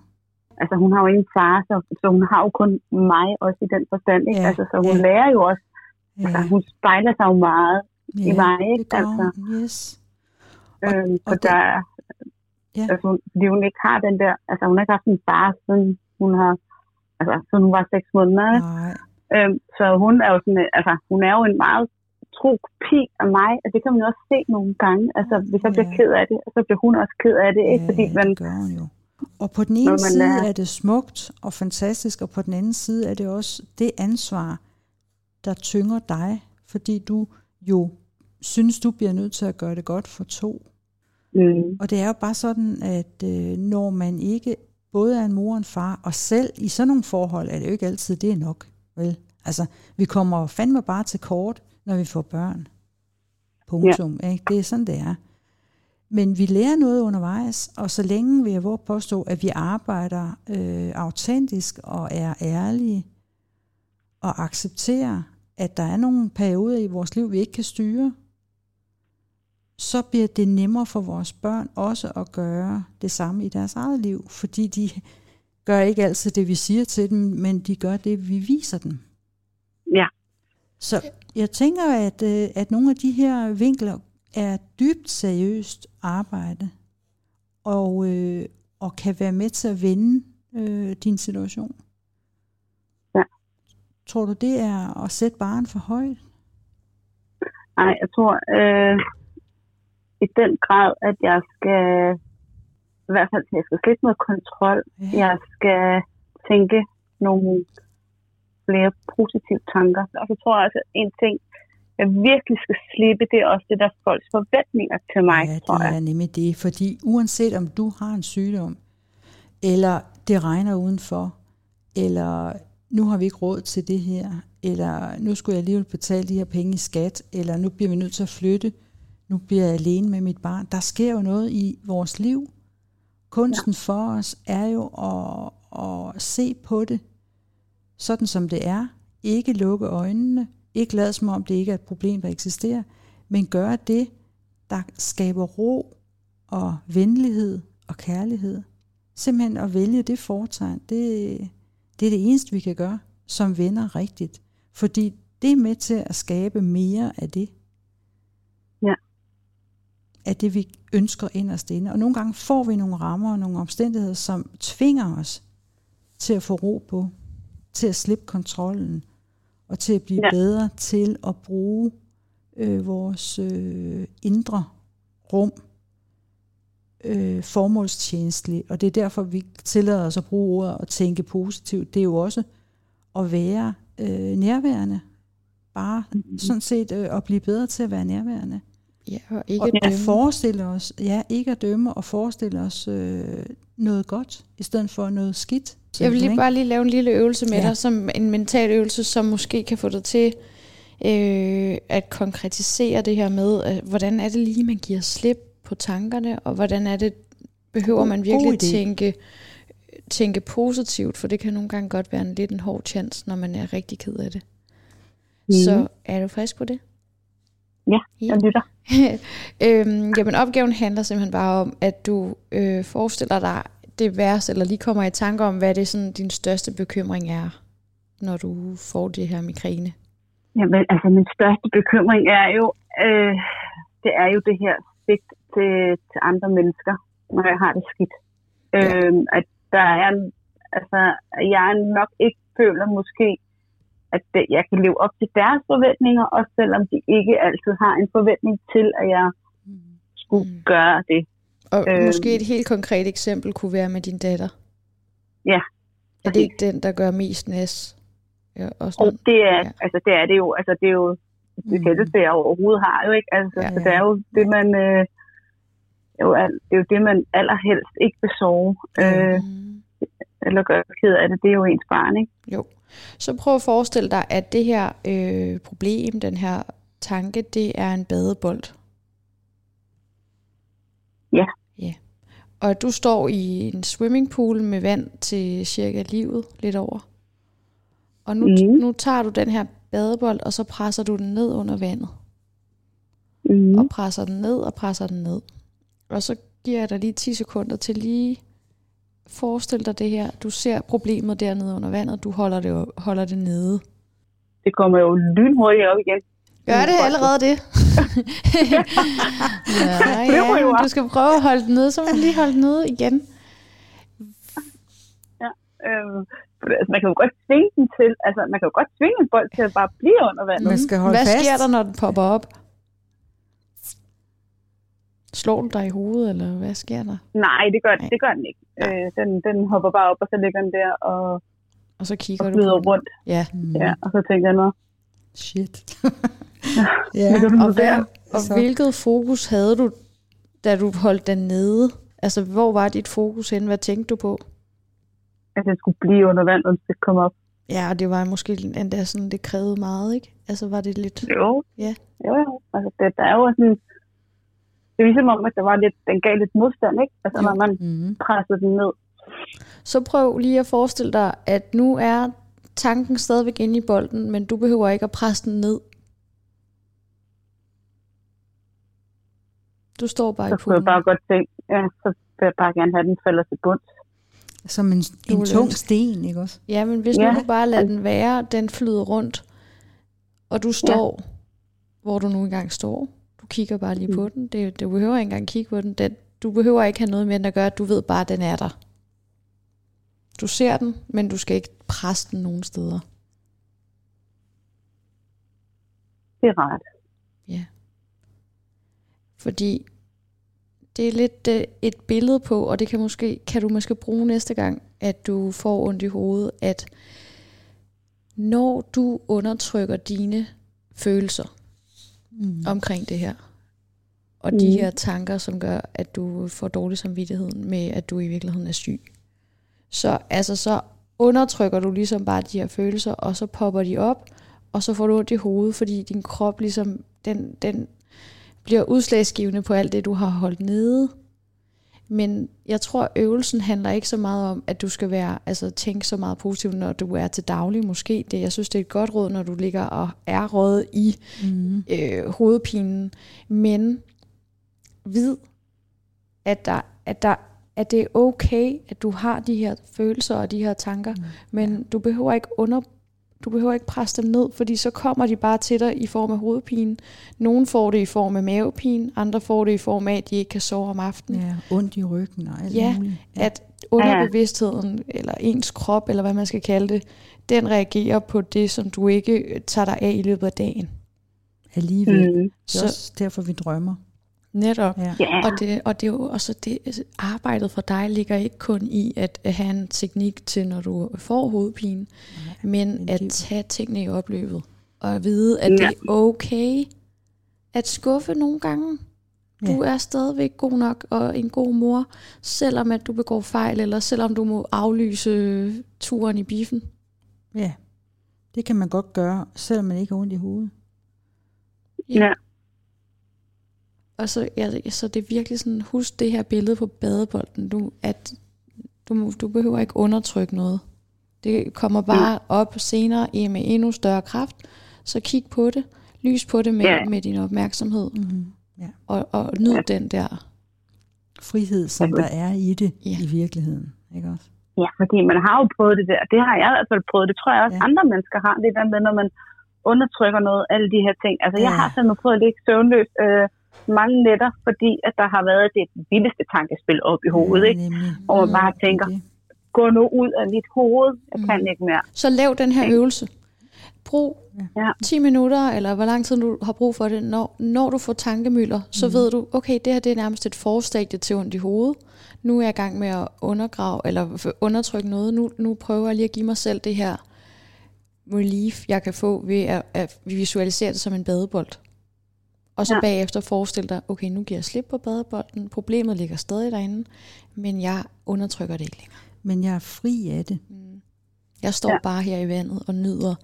Speaker 3: altså hun har jo en far, så, så hun har jo kun mig også i den forstand, ikke? Ja, altså, så hun ja. lærer jo også, ja. altså hun spejler sig jo meget ja, i mig, ikke?
Speaker 2: Det altså, yes.
Speaker 3: Øhm, og, og der, ja. altså, hun, fordi hun ikke har den der, altså hun har ikke haft en far, siden hun har, altså siden hun var seks måneder,
Speaker 2: Nej.
Speaker 3: Øhm, så hun er jo sådan, altså hun er jo en meget tro kopi af mig, og det kan man jo også se nogle gange, altså hvis jeg bliver ja. ked af det, så bliver hun også ked af det, ikke?
Speaker 2: Ja,
Speaker 3: fordi man,
Speaker 2: det gør hun jo. Og på den ene side er... er det smukt og fantastisk, og på den anden side er det også det ansvar, der tynger dig, fordi du jo synes, du bliver nødt til at gøre det godt for to.
Speaker 3: Mm.
Speaker 2: Og det er jo bare sådan, at øh, når man ikke både er en mor og en far, og selv i sådan nogle forhold, er det jo ikke altid, det er nok. Vel? Altså, vi kommer fandme bare til kort, når vi får børn. Punktum. Ja. Ikke? Det er sådan, det er. Men vi lærer noget undervejs, og så længe vil jeg våge påstå, at vi arbejder øh, autentisk og er ærlige og accepterer, at der er nogle perioder i vores liv, vi ikke kan styre, så bliver det nemmere for vores børn også at gøre det samme i deres eget liv, fordi de gør ikke altid det, vi siger til dem, men de gør det, vi viser dem. Så jeg tænker, at, øh, at nogle af de her vinkler er dybt seriøst arbejde, og, øh, og kan være med til at vende øh, din situation.
Speaker 3: Ja.
Speaker 2: Tror du, det er at sætte barn for højt?
Speaker 3: Nej, jeg tror øh, i den grad, at jeg skal, i hvert fald, jeg skal slippe noget kontrol. Ja. Jeg skal tænke nogle flere positive tanker. Og så tror jeg også, at en ting, jeg virkelig skal slippe, det er også det, der er folks forventninger til mig,
Speaker 2: ja,
Speaker 3: tror
Speaker 2: jeg. det er nemlig det, fordi uanset om du har en sygdom, eller det regner udenfor, eller nu har vi ikke råd til det her, eller nu skulle jeg alligevel betale de her penge i skat, eller nu bliver vi nødt til at flytte, nu bliver jeg alene med mit barn. Der sker jo noget i vores liv. Kunsten ja. for os er jo at, at se på det, sådan som det er. Ikke lukke øjnene, ikke lade som om det ikke er et problem, der eksisterer, men gøre det, der skaber ro og venlighed og kærlighed. Simpelthen at vælge det foretegn, det, det er det eneste, vi kan gøre som venner rigtigt. Fordi det er med til at skabe mere af det.
Speaker 3: Ja.
Speaker 2: af det, vi ønsker inderst inde. Og nogle gange får vi nogle rammer og nogle omstændigheder, som tvinger os til at få ro på, til at slippe kontrollen, og til at blive ja. bedre til at bruge øh, vores øh, indre rum øh, formålstjenestligt. Og det er derfor, vi tillader os at bruge ordet og tænke positivt. Det er jo også at være øh, nærværende. Bare mm-hmm. sådan set øh, at blive bedre til at være nærværende.
Speaker 1: Ja, og ikke
Speaker 2: og
Speaker 1: at dømme.
Speaker 2: at forestille os, ja, ikke at dømme, og forestille os øh, noget godt, i stedet for noget skidt.
Speaker 1: Jeg vil lige bare lige lave en lille øvelse med ja. dig, som en mental øvelse, som måske kan få dig til øh, at konkretisere det her med, at, hvordan er det lige, man giver slip på tankerne, og hvordan er det, behøver man virkelig tænke, tænke positivt, for det kan nogle gange godt være en lidt en hård chance, når man er rigtig ked af det. Mm. Så er du frisk på det?
Speaker 3: Ja, jeg lytter.
Speaker 1: øhm, jamen opgaven handler simpelthen bare om, at du øh, forestiller dig det værste, eller lige kommer i tanke om, hvad det sådan din største bekymring er, når du får det her migræne.
Speaker 3: Jamen, altså min største bekymring er jo, øh, det er jo det her svigt til, til andre mennesker, når jeg har det skidt. Ja. Øh, at der er, altså, jeg nok ikke føler måske, at jeg kan leve op til deres forventninger, også selvom de ikke altid har en forventning til, at jeg skulle mm. gøre det.
Speaker 1: Og øh, måske et helt konkret eksempel kunne være med din datter.
Speaker 3: Ja.
Speaker 1: Er det ikke den, der gør mest næs?
Speaker 3: Ja, også og det er, ja. altså, det er det jo, altså det er jo det mm. tætteste, jeg overhovedet har jo ikke. Altså, ja, ja. Så det er jo det, man, øh, jo, det er jo det, man allerhelst ikke vil sove. Mm. Øh, eller gøre ked af det, det er jo ens barn, ikke?
Speaker 1: Jo. Så prøv at forestille dig, at det her øh, problem, den her tanke, det er en badebold.
Speaker 3: Ja.
Speaker 1: Og du står i en swimmingpool med vand til cirka livet, lidt over. Og nu, mm. nu tager du den her badebold, og så presser du den ned under vandet. Mm. Og presser den ned, og presser den ned. Og så giver jeg dig lige 10 sekunder til lige Forestil dig det her. Du ser problemet dernede under vandet. Du holder det, holder det nede.
Speaker 3: Det kommer jo lynhurtigt op igen.
Speaker 1: Gør det allerede det? ja, ja, du skal prøve at holde det nede, så må du lige holde det nede igen.
Speaker 3: Ja, øh, altså man kan jo godt tvinge den til, altså man kan jo godt tvinge en bold til at bare blive under vandet.
Speaker 2: Man skal holde
Speaker 1: Hvad
Speaker 2: fast.
Speaker 1: sker der, når den popper op? Slår du dig i hovedet, eller hvad sker der?
Speaker 3: Nej, det gør, Nej. det gør den ikke. Øh, den, den hopper bare op, og så ligger den der og,
Speaker 1: og så kigger
Speaker 3: og
Speaker 1: du på
Speaker 3: rundt.
Speaker 1: Ja.
Speaker 3: Mm. ja. Og så tænker jeg noget.
Speaker 2: Shit.
Speaker 1: ja. og, hvad, og hvilket fokus havde du, da du holdt den nede? Altså, hvor var dit fokus hen? Hvad tænkte du på?
Speaker 3: At den skulle blive under vand, og det kom op.
Speaker 1: Ja, og det var måske endda sådan, det krævede meget, ikke? Altså, var det lidt...
Speaker 3: Jo.
Speaker 1: Ja.
Speaker 3: Jo, jo. Altså, det, der er jo sådan det er ligesom om, at der var lidt, den gav lidt modstand, ikke? Altså, jo. når man mm. pressede den ned.
Speaker 1: Så prøv lige at forestille dig, at nu er tanken stadigvæk inde i bolden, men du behøver ikke at presse den ned. Du står bare
Speaker 3: så
Speaker 1: i poolen.
Speaker 3: Så jeg bare godt tænke, ja, så vil jeg bare gerne have, at den falder til bund.
Speaker 2: Som en, en tung sten, ikke også?
Speaker 1: Ja, men hvis ja. nu du bare lader den være, den flyder rundt, og du står, ja. hvor du nu engang står, kigger bare lige mm. på den. Det, du behøver ikke engang kigge på den. den. Du behøver ikke have noget med den at gøre. Du ved bare, at den er der. Du ser den, men du skal ikke presse den nogen steder.
Speaker 3: Det er rart.
Speaker 1: Ja. Fordi det er lidt uh, et billede på, og det kan, måske, kan du måske bruge næste gang, at du får ondt i hovedet, at når du undertrykker dine følelser, mm. omkring det her. Og mm. de her tanker, som gør, at du får dårlig samvittighed med, at du i virkeligheden er syg. Så altså så undertrykker du ligesom bare de her følelser, og så popper de op, og så får du ondt i hovedet, fordi din krop ligesom, den, den bliver udslagsgivende på alt det, du har holdt nede. Men jeg tror, øvelsen handler ikke så meget om, at du skal være, altså tænke så meget positivt, når du er til daglig. Måske det, jeg synes, det er et godt råd, når du ligger og er råd i mm. øh, hovedpinen. Men vid, at, der, at, der, at det er okay, at du har de her følelser og de her tanker, mm. men du behøver ikke under Du behøver ikke presse dem ned, fordi så kommer de bare til dig i form af hovedpine. Nogle får det i form af mavepine, andre får det i form af, at de ikke kan sove om aftenen.
Speaker 2: Ja, ondt i ryggen og alt
Speaker 1: Ja,
Speaker 2: muligt.
Speaker 1: At underbevidstheden, eller ens krop, eller hvad man skal kalde det, den reagerer på det, som du ikke tager dig af i løbet af dagen.
Speaker 2: Alligevel.
Speaker 3: Mm.
Speaker 2: Det er
Speaker 1: Så
Speaker 2: også derfor, vi drømmer.
Speaker 1: Netop.
Speaker 2: Ja.
Speaker 3: Ja,
Speaker 1: Og det, og det er jo også det, altså, arbejdet for dig ligger ikke kun i at, have en teknik til, når du får hovedpine, men
Speaker 2: men
Speaker 1: at
Speaker 2: det-
Speaker 1: tage tingene i opløbet. Og at vide, at det
Speaker 3: Ja.
Speaker 1: er okay at skuffe nogle gange. Du er stadigvæk god nok og en god mor, selvom at du begår fejl, eller selvom du må aflyse turen i biffen.
Speaker 2: ja, det kan man godt gøre, selvom man ikke har ondt i hovedet.
Speaker 3: ja.
Speaker 1: Og så, ja, så det er virkelig sådan, husk det her billede på badebolden, du, at du, må- du behøver ikke undertrykke noget. Det kommer bare op senere i med endnu større kraft, så kig på det, lys på det med,
Speaker 3: Ja.
Speaker 1: med din opmærksomhed,
Speaker 2: Mm-hmm. Ja.
Speaker 1: og, og nyd den der.
Speaker 2: Frihed, som der er i det
Speaker 1: Ja.
Speaker 2: i virkeligheden. Ikke også?
Speaker 3: Ja, fordi man har jo prøvet det der. Det har jeg i hvert fald prøvet. Det tror jeg også,
Speaker 2: Ja.
Speaker 3: andre mennesker har. Det der med, når man undertrykker noget, alle de her ting. Altså, jeg
Speaker 2: Ja.
Speaker 3: har simpelthen prøvet at ligge søvnløs øh, mange nætter, fordi at der har været det vildeste tankespil op i hovedet, ikke?
Speaker 2: Nemlig.
Speaker 3: Hvor man bare tænker, gå nu ud af mit hoved. Jeg kan ikke mere.
Speaker 1: Så lav den her øvelse. Brug
Speaker 3: Ja.
Speaker 1: 10 minutter, eller hvor lang tid du har brug for det. Når, når du får tankemøller, så ved du, okay, det her det er nærmest et forstadie til ondt i hovedet. Nu er jeg i gang med at undergrave, eller undertrykke noget. Nu, nu prøver jeg lige at give mig selv det her relief, jeg kan få ved at, at visualisere det som en badebold. Og så ja. Bagefter forestille dig, okay, nu giver jeg slip på badebolden. Problemet ligger stadig derinde, men jeg undertrykker det ikke længere.
Speaker 2: Men jeg er fri af det.
Speaker 1: Jeg står ja. Bare her i vandet og nyder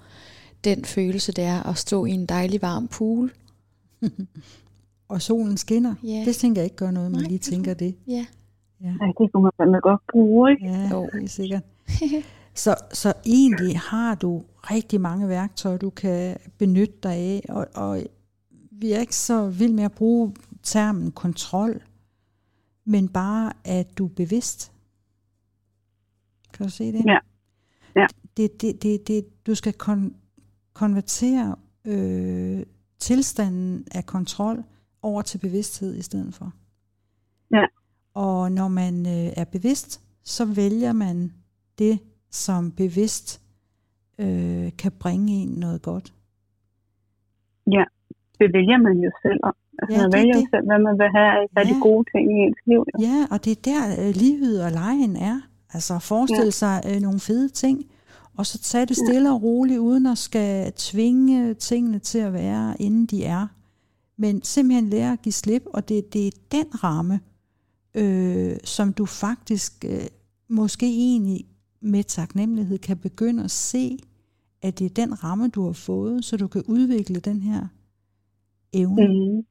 Speaker 1: den følelse, det er at stå i en dejlig varm pool.
Speaker 2: Og solen skinner.
Speaker 1: Ja.
Speaker 2: Det tænker jeg ikke gør noget, man
Speaker 1: Nej,
Speaker 2: lige
Speaker 1: det
Speaker 2: tænker det.
Speaker 1: Ja.
Speaker 2: Ja,
Speaker 3: Ja, det kunne man fandme godt bruge, ikke?
Speaker 2: ja
Speaker 1: Jo.
Speaker 2: helt sikkert. Så, så egentlig har du rigtig mange værktøjer, du kan benytte dig af, og, og vi er ikke så vild med at bruge termen kontrol, men bare at du er bevidst. Kan du se det?
Speaker 3: Ja. Ja.
Speaker 2: Det, det, det, det, du skal kon- konvertere øh, tilstanden af kontrol over til bevidsthed i stedet for.
Speaker 3: Ja.
Speaker 2: Og når man øh, er bevidst, så vælger man det, som bevidst øh, kan bringe en noget godt.
Speaker 3: Ja, det vælger man jo selv om. Altså,
Speaker 2: Ja,
Speaker 3: man
Speaker 2: det er
Speaker 3: vælger jo
Speaker 2: det.
Speaker 3: selv, hvad man vil have af
Speaker 2: Ja.
Speaker 3: de gode ting i ens liv. jo.
Speaker 2: Ja, og det er der, øh, livet og lejen er. Altså at forestille ja. sig øh, nogle fede ting, og så tage det stille og roligt, uden at skal tvinge tingene til at være, inden de er. Men simpelthen lære at give slip, og det, det er den ramme, øh, som du faktisk øh, måske egentlig med taknemmelighed kan begynde at se, at det er den ramme, du har fået, så du kan udvikle den her evne.
Speaker 3: Mm.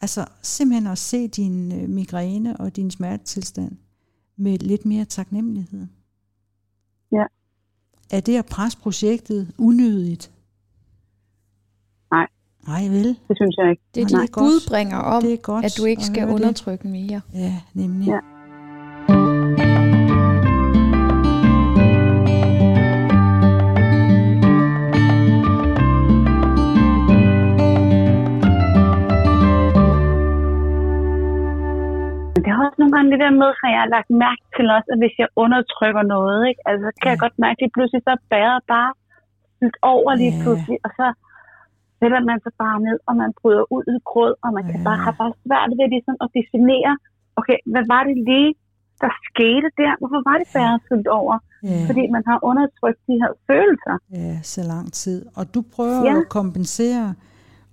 Speaker 2: Altså simpelthen at se din øh, migræne og din smertetilstand med lidt mere taknemmelighed.
Speaker 3: Ja.
Speaker 2: Er det at presse projektet unødigt?
Speaker 3: Nej.
Speaker 2: Nej vel?
Speaker 3: Det synes jeg ikke.
Speaker 1: Det er dit
Speaker 2: godt.
Speaker 1: budbringer om,
Speaker 2: Det er godt
Speaker 1: at du ikke skal undertrykke mere.
Speaker 2: Ja, nemlig.
Speaker 3: Ja. Det gange det der med, at jeg har lagt mærke til også, at hvis jeg undertrykker noget, ikke? Altså, så kan jeg
Speaker 2: Ja.
Speaker 3: godt mærke, at lige pludselig så er bæret bare fyldt over lige
Speaker 2: Ja.
Speaker 3: pludselig, og så sætter man sig bare ned, og man bryder ud i gråd, og man kan
Speaker 2: Ja.
Speaker 3: bare, har bare svært ved ligesom at definere, okay, hvad var det lige, der skete der? Hvorfor var det bæret fyldt over?
Speaker 2: Ja,
Speaker 3: Fordi man har undertrykt de her følelser.
Speaker 2: ja, så lang tid. Og du prøver
Speaker 3: Ja.
Speaker 2: at kompensere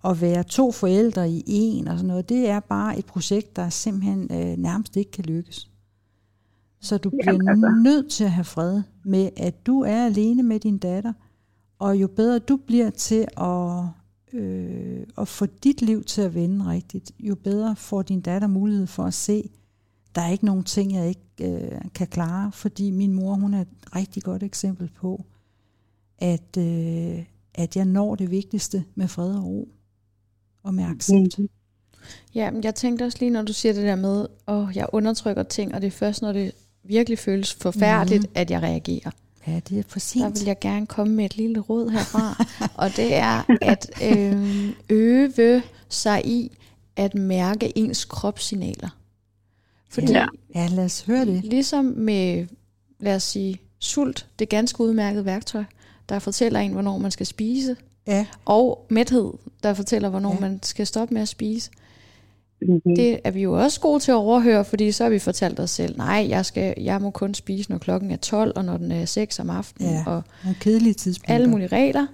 Speaker 2: at være to forældre i en og sådan noget. Det er bare et projekt, der simpelthen øh, nærmest ikke kan lykkes. Så du bliver
Speaker 3: Jamen, altså.
Speaker 2: nødt til at have fred med, at du er alene med din datter, og jo bedre du bliver til at, øh, at få dit liv til at vende rigtigt, jo bedre får din datter mulighed for at se, der er ikke nogen ting, jeg ikke øh, kan klare, fordi min mor, hun er et rigtig godt eksempel på, at, øh, at jeg når det vigtigste med fred og ro og med accept.
Speaker 1: Ja, men jeg tænkte også lige, når du siger det der med, at jeg undertrykker ting, og det er først, når det virkelig føles forfærdeligt, mm. at jeg reagerer.
Speaker 2: Ja, det er for
Speaker 1: der
Speaker 2: sent.
Speaker 1: vil jeg gerne komme med et lille råd herfra. og det er at øh, øve sig i at mærke ens kropssignaler. Fordi
Speaker 3: Ja.
Speaker 2: Ja, lad os høre det.
Speaker 1: ligesom med, lad os sige, sult, det er ganske udmærket værktøj, der fortæller en, hvornår man skal spise,
Speaker 2: Ja,
Speaker 1: og mæthed, der fortæller, hvornår
Speaker 2: Ja.
Speaker 1: man skal stoppe med at spise.
Speaker 3: Mm-hmm.
Speaker 1: Det er vi jo også gode til at overhøre, fordi så har vi fortalt os selv, nej, jeg, skal, jeg må kun spise, når klokken er 12, og når den er 6 om aftenen,
Speaker 2: Ja.
Speaker 1: og
Speaker 2: nogle kedelige tidspunkter.
Speaker 1: alle mulige regler.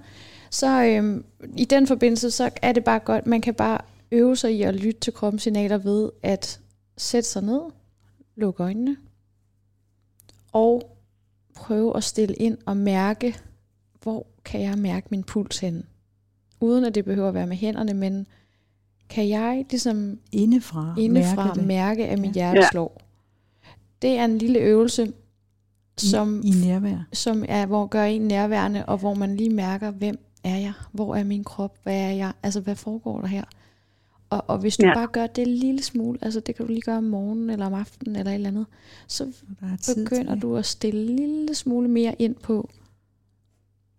Speaker 1: Så øhm, i den forbindelse, så er det bare godt, man kan bare øve sig i at lytte til kroppens signaler ved at sætte sig ned, lukke øjnene, og prøve at stille ind og mærke, kan jeg mærke min puls henne. Uden at det behøver at være med hænderne, men kan jeg ligesom
Speaker 2: Indefra,
Speaker 1: indefra
Speaker 2: mærke det.
Speaker 1: mærke, at mit
Speaker 2: Ja.
Speaker 1: hjerte slår. Det er en lille øvelse, som
Speaker 2: I, I nærvær.
Speaker 1: som er, hvor gør en nærværende, og hvor man lige mærker, hvem er jeg? Hvor er min krop? Hvad er jeg? Altså, hvad foregår der her? Og, og hvis du
Speaker 3: Ja.
Speaker 1: bare gør det en lille smule, altså det kan du lige gøre om morgenen, eller om aftenen, eller et eller andet, så
Speaker 2: er
Speaker 1: begynder du at stille en lille smule mere ind på,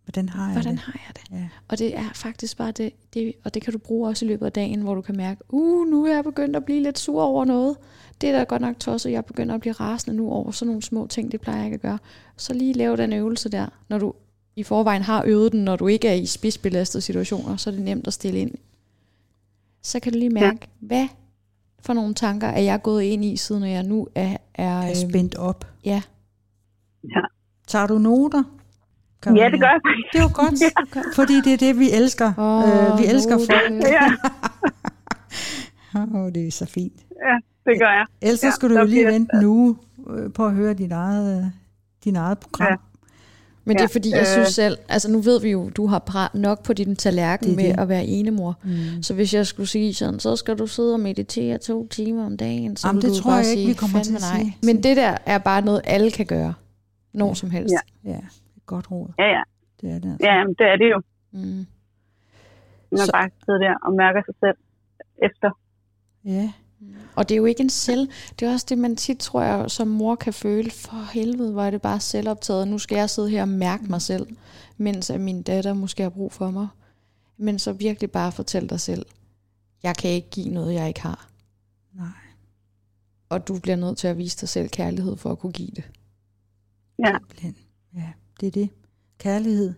Speaker 2: Hvordan har jeg
Speaker 1: hvordan
Speaker 2: det?
Speaker 1: har jeg det?
Speaker 2: Ja.
Speaker 1: Og det er faktisk bare det, det, og det kan du bruge også i løbet af dagen, hvor du kan mærke, uh, nu er jeg begyndt at blive lidt sur over noget. Det er da godt nok tosset, jeg begynder at blive rasende nu over sådan nogle små ting, det plejer jeg ikke at gøre. Så lige lave den øvelse der, når du i forvejen har øvet den, når du ikke er i spidsbelastede situationer, så er det nemt at stille ind. Så kan du lige mærke, ja. hvad for nogle tanker er jeg gået ind i, siden jeg nu er... er,
Speaker 2: Er spændt op.
Speaker 1: ja,
Speaker 2: Tager du noter?
Speaker 3: Ja, det
Speaker 2: Karina?
Speaker 3: gør jeg.
Speaker 2: Det er jo godt, fordi det er det, vi elsker.
Speaker 1: Åh,
Speaker 2: øh, vi elsker
Speaker 1: noter.
Speaker 2: folk.
Speaker 3: Ja,
Speaker 2: Åh, det er så fint.
Speaker 3: ja, det gør jeg.
Speaker 2: Ellers
Speaker 3: Ja,
Speaker 2: ja, skal du jo lige vente en uge øh, på at høre dit eget, øh, din eget program.
Speaker 3: Ja.
Speaker 1: Men det er
Speaker 3: Ja,
Speaker 1: fordi, jeg
Speaker 3: øh.
Speaker 1: synes selv, altså nu ved vi jo, du har nok på din tallerken
Speaker 2: Det
Speaker 1: med
Speaker 2: det.
Speaker 1: at være enemor.
Speaker 2: Mm.
Speaker 1: Så hvis jeg skulle sige sådan, så skal du sidde og meditere to timer om dagen, så
Speaker 2: Jamen, det
Speaker 1: du
Speaker 2: tror
Speaker 1: bare
Speaker 2: jeg ikke,
Speaker 1: sige,
Speaker 2: vi kommer til
Speaker 1: "Fandme
Speaker 2: at
Speaker 1: nej."
Speaker 2: sige.
Speaker 1: Men det der er bare noget, alle kan gøre. Når
Speaker 2: Ja.
Speaker 1: som helst.
Speaker 3: Ja.
Speaker 2: Ja, godt råd.
Speaker 3: Ja, ja.
Speaker 2: Det er det altså.
Speaker 3: Ja, men det er det jo.
Speaker 1: Mm.
Speaker 3: Man
Speaker 1: Så-
Speaker 3: bare sidder der og mærker sig selv efter.
Speaker 2: Ja.
Speaker 1: Og det er jo ikke en selv. Det er også det, man tit, tror jeg, som mor kan føle. For helvede, hvor er det bare selvoptaget. Nu skal jeg sidde her og mærke mig selv, mens at min datter måske har brug for mig. Men så virkelig bare fortæl dig selv, jeg kan ikke give noget, jeg ikke har.
Speaker 2: Nej.
Speaker 1: Og du bliver nødt til at vise dig selv kærlighed for at kunne give det.
Speaker 3: Ja.
Speaker 2: Ja, det er det. Kærlighed.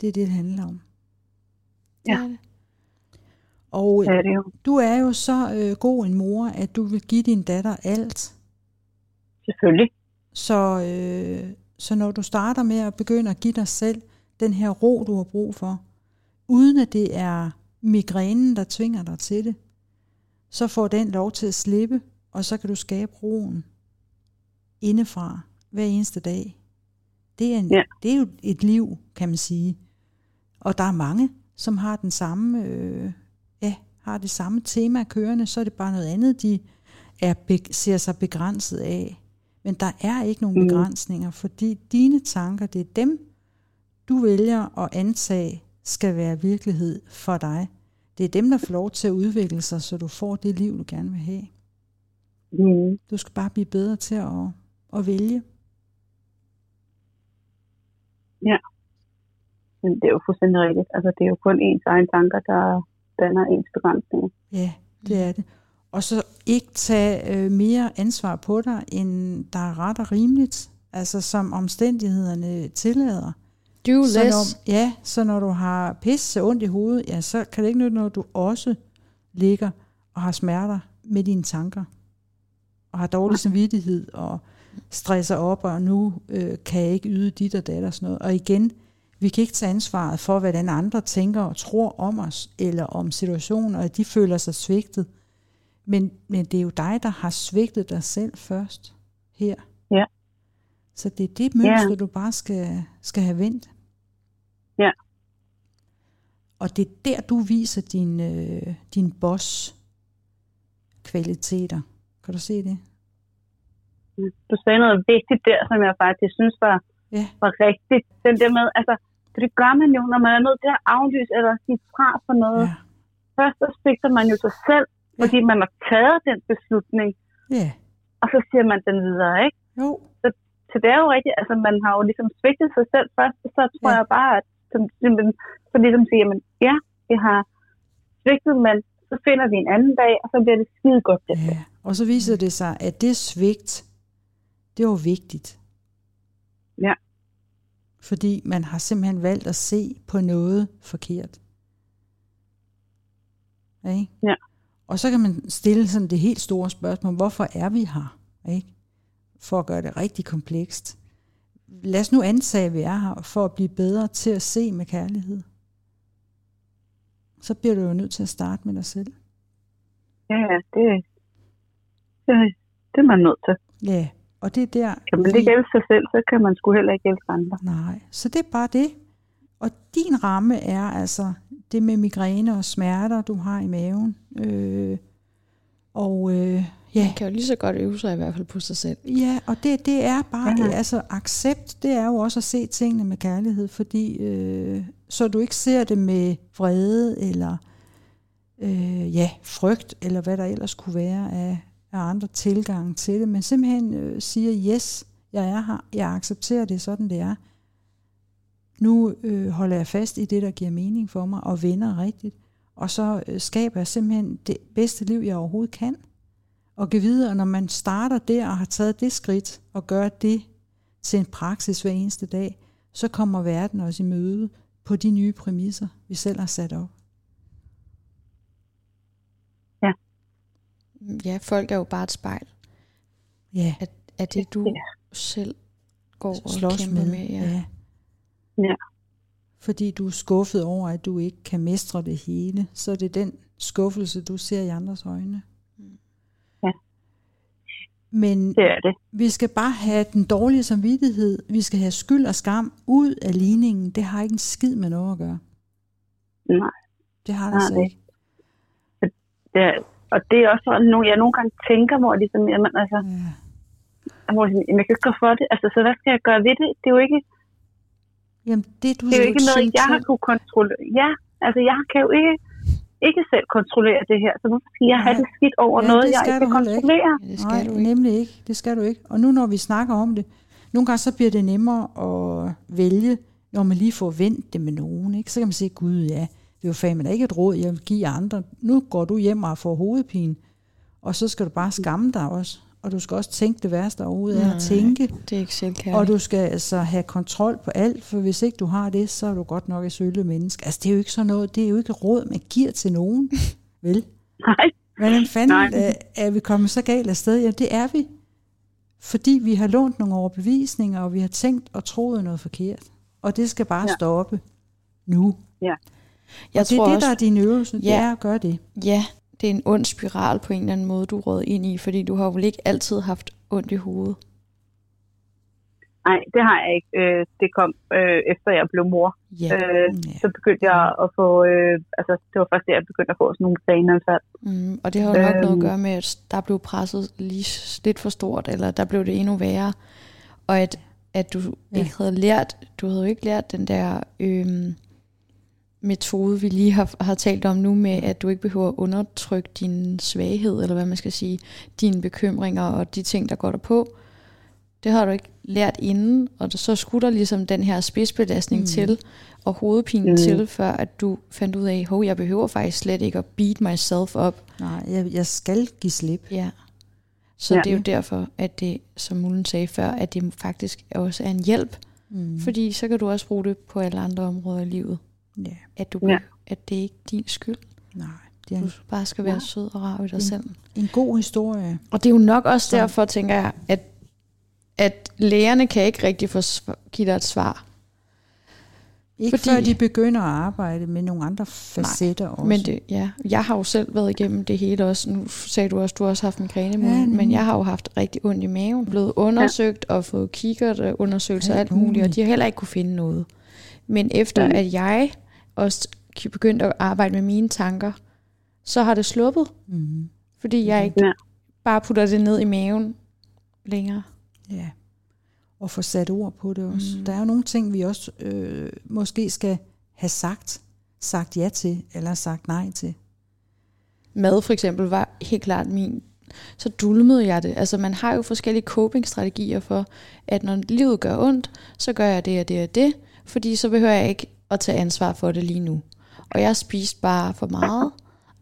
Speaker 2: Det er det, det handler om.
Speaker 1: Det
Speaker 3: Ja.
Speaker 1: er det.
Speaker 2: Og
Speaker 3: det er det jo.
Speaker 2: du er jo så øh, god en mor, at du vil give din datter alt.
Speaker 3: Selvfølgelig.
Speaker 2: Så, øh, så når du starter med at begynde at give dig selv den her ro, du har brug for, uden at det er migrænen, der tvinger dig til det, så får den lov til at slippe, og så kan du skabe roen indefra hver eneste dag. Det er, en,
Speaker 3: Ja.
Speaker 2: det er jo et liv, kan man sige. Og der er mange, som har den samme, øh, ja, har det samme tema kørende, så er det bare noget andet, de er, ser sig begrænset af. Men der er ikke nogen
Speaker 3: Mhm.
Speaker 2: begrænsninger, fordi dine tanker, det er dem, du vælger at antage, skal være virkelighed for dig. Det er dem, der får lov til at udvikle sig, så du får det liv, du gerne vil have.
Speaker 3: Mm.
Speaker 2: Du skal bare blive bedre til at, at vælge.
Speaker 3: Men det er jo fuldstændig rigtigt. Altså, det er jo kun ens egen tanker, der danner ens begrænsninger.
Speaker 2: Ja, det er det. Og så ikke tage øh, mere ansvar på dig, end der er ret og rimeligt. Altså som omstændighederne tillader.
Speaker 1: Do
Speaker 2: Så
Speaker 1: less.
Speaker 2: når, ja, så når du har pisse ondt i hovedet, ja, så kan det ikke nytte, når du også ligger og har smerter med dine tanker. Og har dårlig samvittighed og stresser op, og nu øh, kan jeg ikke yde dit og dat og sådan noget. Og igen, vi kan ikke tage ansvaret for, hvordan andre tænker og tror om os, eller om situationen, og at de føler sig svigtet. Men, men det er jo dig, der har svigtet dig selv først her.
Speaker 3: Ja.
Speaker 2: Så det er det mønster, du bare skal, skal have vendt.
Speaker 3: Ja.
Speaker 2: Og det er der, du viser din, øh, din boss kvaliteter. Kan du se det?
Speaker 3: Du sagde noget vigtigt der, som jeg faktisk synes var,
Speaker 2: Ja.
Speaker 3: var rigtigt. Den der med, altså, for det gør man jo, når man er nødt til at aflyse eller sige fra for noget.
Speaker 2: Ja.
Speaker 3: Først så svigter man jo sig selv, fordi man har taget den beslutning,
Speaker 2: Ja.
Speaker 3: og så siger man den videre, ikke?
Speaker 2: Jo.
Speaker 3: så det er jo rigtigt, altså man har jo ligesom svigtet sig selv først, og så tror ja. jeg bare, at som, så ligesom siger, men ja, vi har svigtet, men så finder vi en anden dag, og så bliver det skide godt det.
Speaker 2: Ja. Og så viser det sig, at det svigt, det var vigtigt.
Speaker 3: Ja.
Speaker 2: Fordi man har simpelthen valgt at se på noget forkert. Ikke?
Speaker 3: Ja.
Speaker 2: Og så kan man stille sådan det helt store spørgsmål, hvorfor er vi her? Ikke? For at gøre det rigtig komplekst. Lad os nu antage, at vi er her for at blive bedre til at se med kærlighed. Så bliver du jo nødt til at starte med dig selv.
Speaker 3: Ja, det, det, det er man nødt til.
Speaker 2: Ja, og det er der...
Speaker 3: Kan man ikke elske sig selv, så kan man sgu heller ikke elske andre.
Speaker 2: Nej, så det er bare det. Og din ramme er altså det med migræne og smerter, du har i maven. Øh, og øh, ja.
Speaker 1: Man kan jo lige så godt øve sig i hvert fald på sig selv.
Speaker 2: Ja, og det, det er bare, ja. altså accept, det er jo også at se tingene med kærlighed, fordi øh, så du ikke ser det med vrede eller øh, ja, frygt, eller hvad der ellers kunne være af, af andre tilgange til det, men simpelthen øh, siger, yes, jeg er her, jeg accepterer det sådan, det er nu øh, holder jeg fast i det, der giver mening for mig, og vender rigtigt. Og så øh, skaber jeg simpelthen det bedste liv, jeg overhovedet kan. Og gå videre, når man starter der og har taget det skridt, og gør det til en praksis hver eneste dag, så kommer verden også i møde på de nye præmisser, vi selv har sat op.
Speaker 3: Ja.
Speaker 1: Ja, folk er jo bare et spejl.
Speaker 2: Ja.
Speaker 1: At, at det du ja. selv går og kæmper med. med
Speaker 2: ja. ja.
Speaker 3: Ja.
Speaker 2: Fordi du er skuffet over, at du ikke kan mestre det hele. Så er det den skuffelse, du ser i andres øjne.
Speaker 3: Ja.
Speaker 2: Men
Speaker 3: det er det.
Speaker 2: vi skal bare have den dårlige samvittighed. Vi skal have skyld og skam ud af ligningen. Det har ikke en skid med noget at gøre.
Speaker 3: Nej.
Speaker 2: Det har det altså
Speaker 3: det.
Speaker 2: ikke.
Speaker 3: Det er, og det er også sådan, nogle, jeg nogle gange tænker, hvor ligesom, jamen, altså,
Speaker 2: Ja.
Speaker 3: hvor jeg, jeg kan ikke gøre for det. Altså, så hvad skal jeg gøre ved det? Det er jo ikke,
Speaker 2: Jamen, det, du
Speaker 3: det er jo ikke noget, jeg har kunne kontrollere. Ja, altså jeg kan jo ikke, ikke selv kontrollere det her, så hvorfor skal jeg
Speaker 2: Nej.
Speaker 3: have det skidt over
Speaker 2: Ja,
Speaker 3: noget,
Speaker 2: det
Speaker 3: jeg
Speaker 2: skal
Speaker 3: ikke kan
Speaker 2: du heller ikke.
Speaker 3: kontrollere?
Speaker 1: Ja, det skal
Speaker 2: Nej,
Speaker 1: du ikke.
Speaker 2: nemlig ikke. Det skal du ikke. Og nu når vi snakker om det, nogle gange så bliver det nemmere at vælge, når man lige får vendt det med nogen. Ikke? Så kan man sige, gud ja, det er jo fandme ikke et råd, jeg vil give andre. Nu går du hjem og får hovedpine, og så skal du bare skamme dig også. Og du skal også tænke det værste der overhovedet er at tænke.
Speaker 1: Det er ikke selvkærligt.
Speaker 2: Og du skal altså have kontrol på alt, for hvis ikke du har det, så er du godt nok et sølle menneske. Altså det er jo ikke sådan noget, det er jo ikke et råd, man giver til nogen. Vel?
Speaker 3: Nej,
Speaker 2: Hvordan fanden
Speaker 3: Nej.
Speaker 2: er, er vi kommet så galt afsted? Ja, det er vi. Fordi vi har lånt nogle overbevisninger, og vi har tænkt og troet noget forkert. Og det skal bare. Ja. stoppe nu.
Speaker 3: ja.
Speaker 1: Jeg
Speaker 2: og det er
Speaker 1: tror
Speaker 2: det,
Speaker 1: også,
Speaker 2: der er din øvelse, det
Speaker 1: Ja.
Speaker 2: er at gøre det.
Speaker 1: ja, det er en ond spiral på en eller anden måde, du råd ind i, fordi du har vel ikke altid haft ondt i hovedet.
Speaker 3: Nej, det har jeg ikke. Øh, det kom øh, efter jeg blev mor.
Speaker 1: Ja.
Speaker 3: Øh,
Speaker 2: Ja.
Speaker 3: så begyndte jeg at få, øh, altså det var først der, jeg begyndte at få sådan nogle faneanfald.
Speaker 1: Mm, og det har jo nok
Speaker 3: Øhm.
Speaker 1: noget at gøre med, at der blev presset lige lidt for stort, eller der blev det endnu værre. Og at, at du
Speaker 2: Ja.
Speaker 1: ikke havde lært, du havde jo ikke lært den der øhm, metode, vi lige har, har talt om nu, med at du ikke behøver at undertrykke din svaghed, eller hvad man skal sige, dine bekymringer og de ting, der går der på. Det har du ikke lært inden, og så skulle der ligesom den her spidsbelastning
Speaker 2: Mm.
Speaker 1: til, og hovedpinen
Speaker 3: Mm.
Speaker 1: til, før at du fandt ud af, at jeg behøver faktisk slet ikke at beat myself up.
Speaker 2: Nej, jeg, jeg skal give slip.
Speaker 1: Ja. Så
Speaker 3: Ja.
Speaker 1: det er jo derfor, at det, som Mullen sagde før, at det faktisk også er en hjælp.
Speaker 2: Mm.
Speaker 1: Fordi så kan du også bruge det på alle andre områder i livet.
Speaker 2: Ja,
Speaker 1: At, du,
Speaker 3: Ja.
Speaker 1: ja. at det er ikke din skyld.
Speaker 2: nej. Det er
Speaker 1: Du
Speaker 2: en,
Speaker 1: bare skal være
Speaker 3: Ja.
Speaker 1: sød og rar i dig
Speaker 2: Mm.
Speaker 1: selv.
Speaker 2: en god historie.
Speaker 1: Og det er jo nok også
Speaker 2: Så-
Speaker 1: derfor, tænker jeg, at, at lægerne kan ikke rigtig få, give dig et svar.
Speaker 2: Ikke
Speaker 1: Fordi-
Speaker 2: før de begynder at arbejde med nogle andre facetter også.
Speaker 1: Men det, ja, jeg har jo selv været igennem det hele også. Nu sagde du også, at du også har haft migræne,
Speaker 2: Ja,
Speaker 1: ja, men jeg har jo haft rigtig ondt i maven. Blevet undersøgt og fået kikkert undersøgelser og
Speaker 2: Alt
Speaker 1: alt muligt,
Speaker 2: muligt.
Speaker 1: og de har heller ikke kunne finde noget. Men efter
Speaker 3: Mm.
Speaker 1: at jeg også begyndte at arbejde med mine tanker, så har det sluppet,
Speaker 2: Mm.
Speaker 1: fordi jeg ikke
Speaker 3: Ja.
Speaker 1: bare putter det ned i maven længere.
Speaker 2: Ja, og få sat ord på det også. Mm. Der er jo nogle ting, vi også øh, måske skal have sagt, sagt ja til, eller sagt nej til.
Speaker 1: Mad for eksempel var helt klart min så dulmede jeg det. Altså man har jo forskellige coping-strategier for, at når livet gør ondt, så gør jeg det og det og det, fordi så behøver jeg ikke at tage ansvar for det lige nu. Og jeg spiste bare for meget,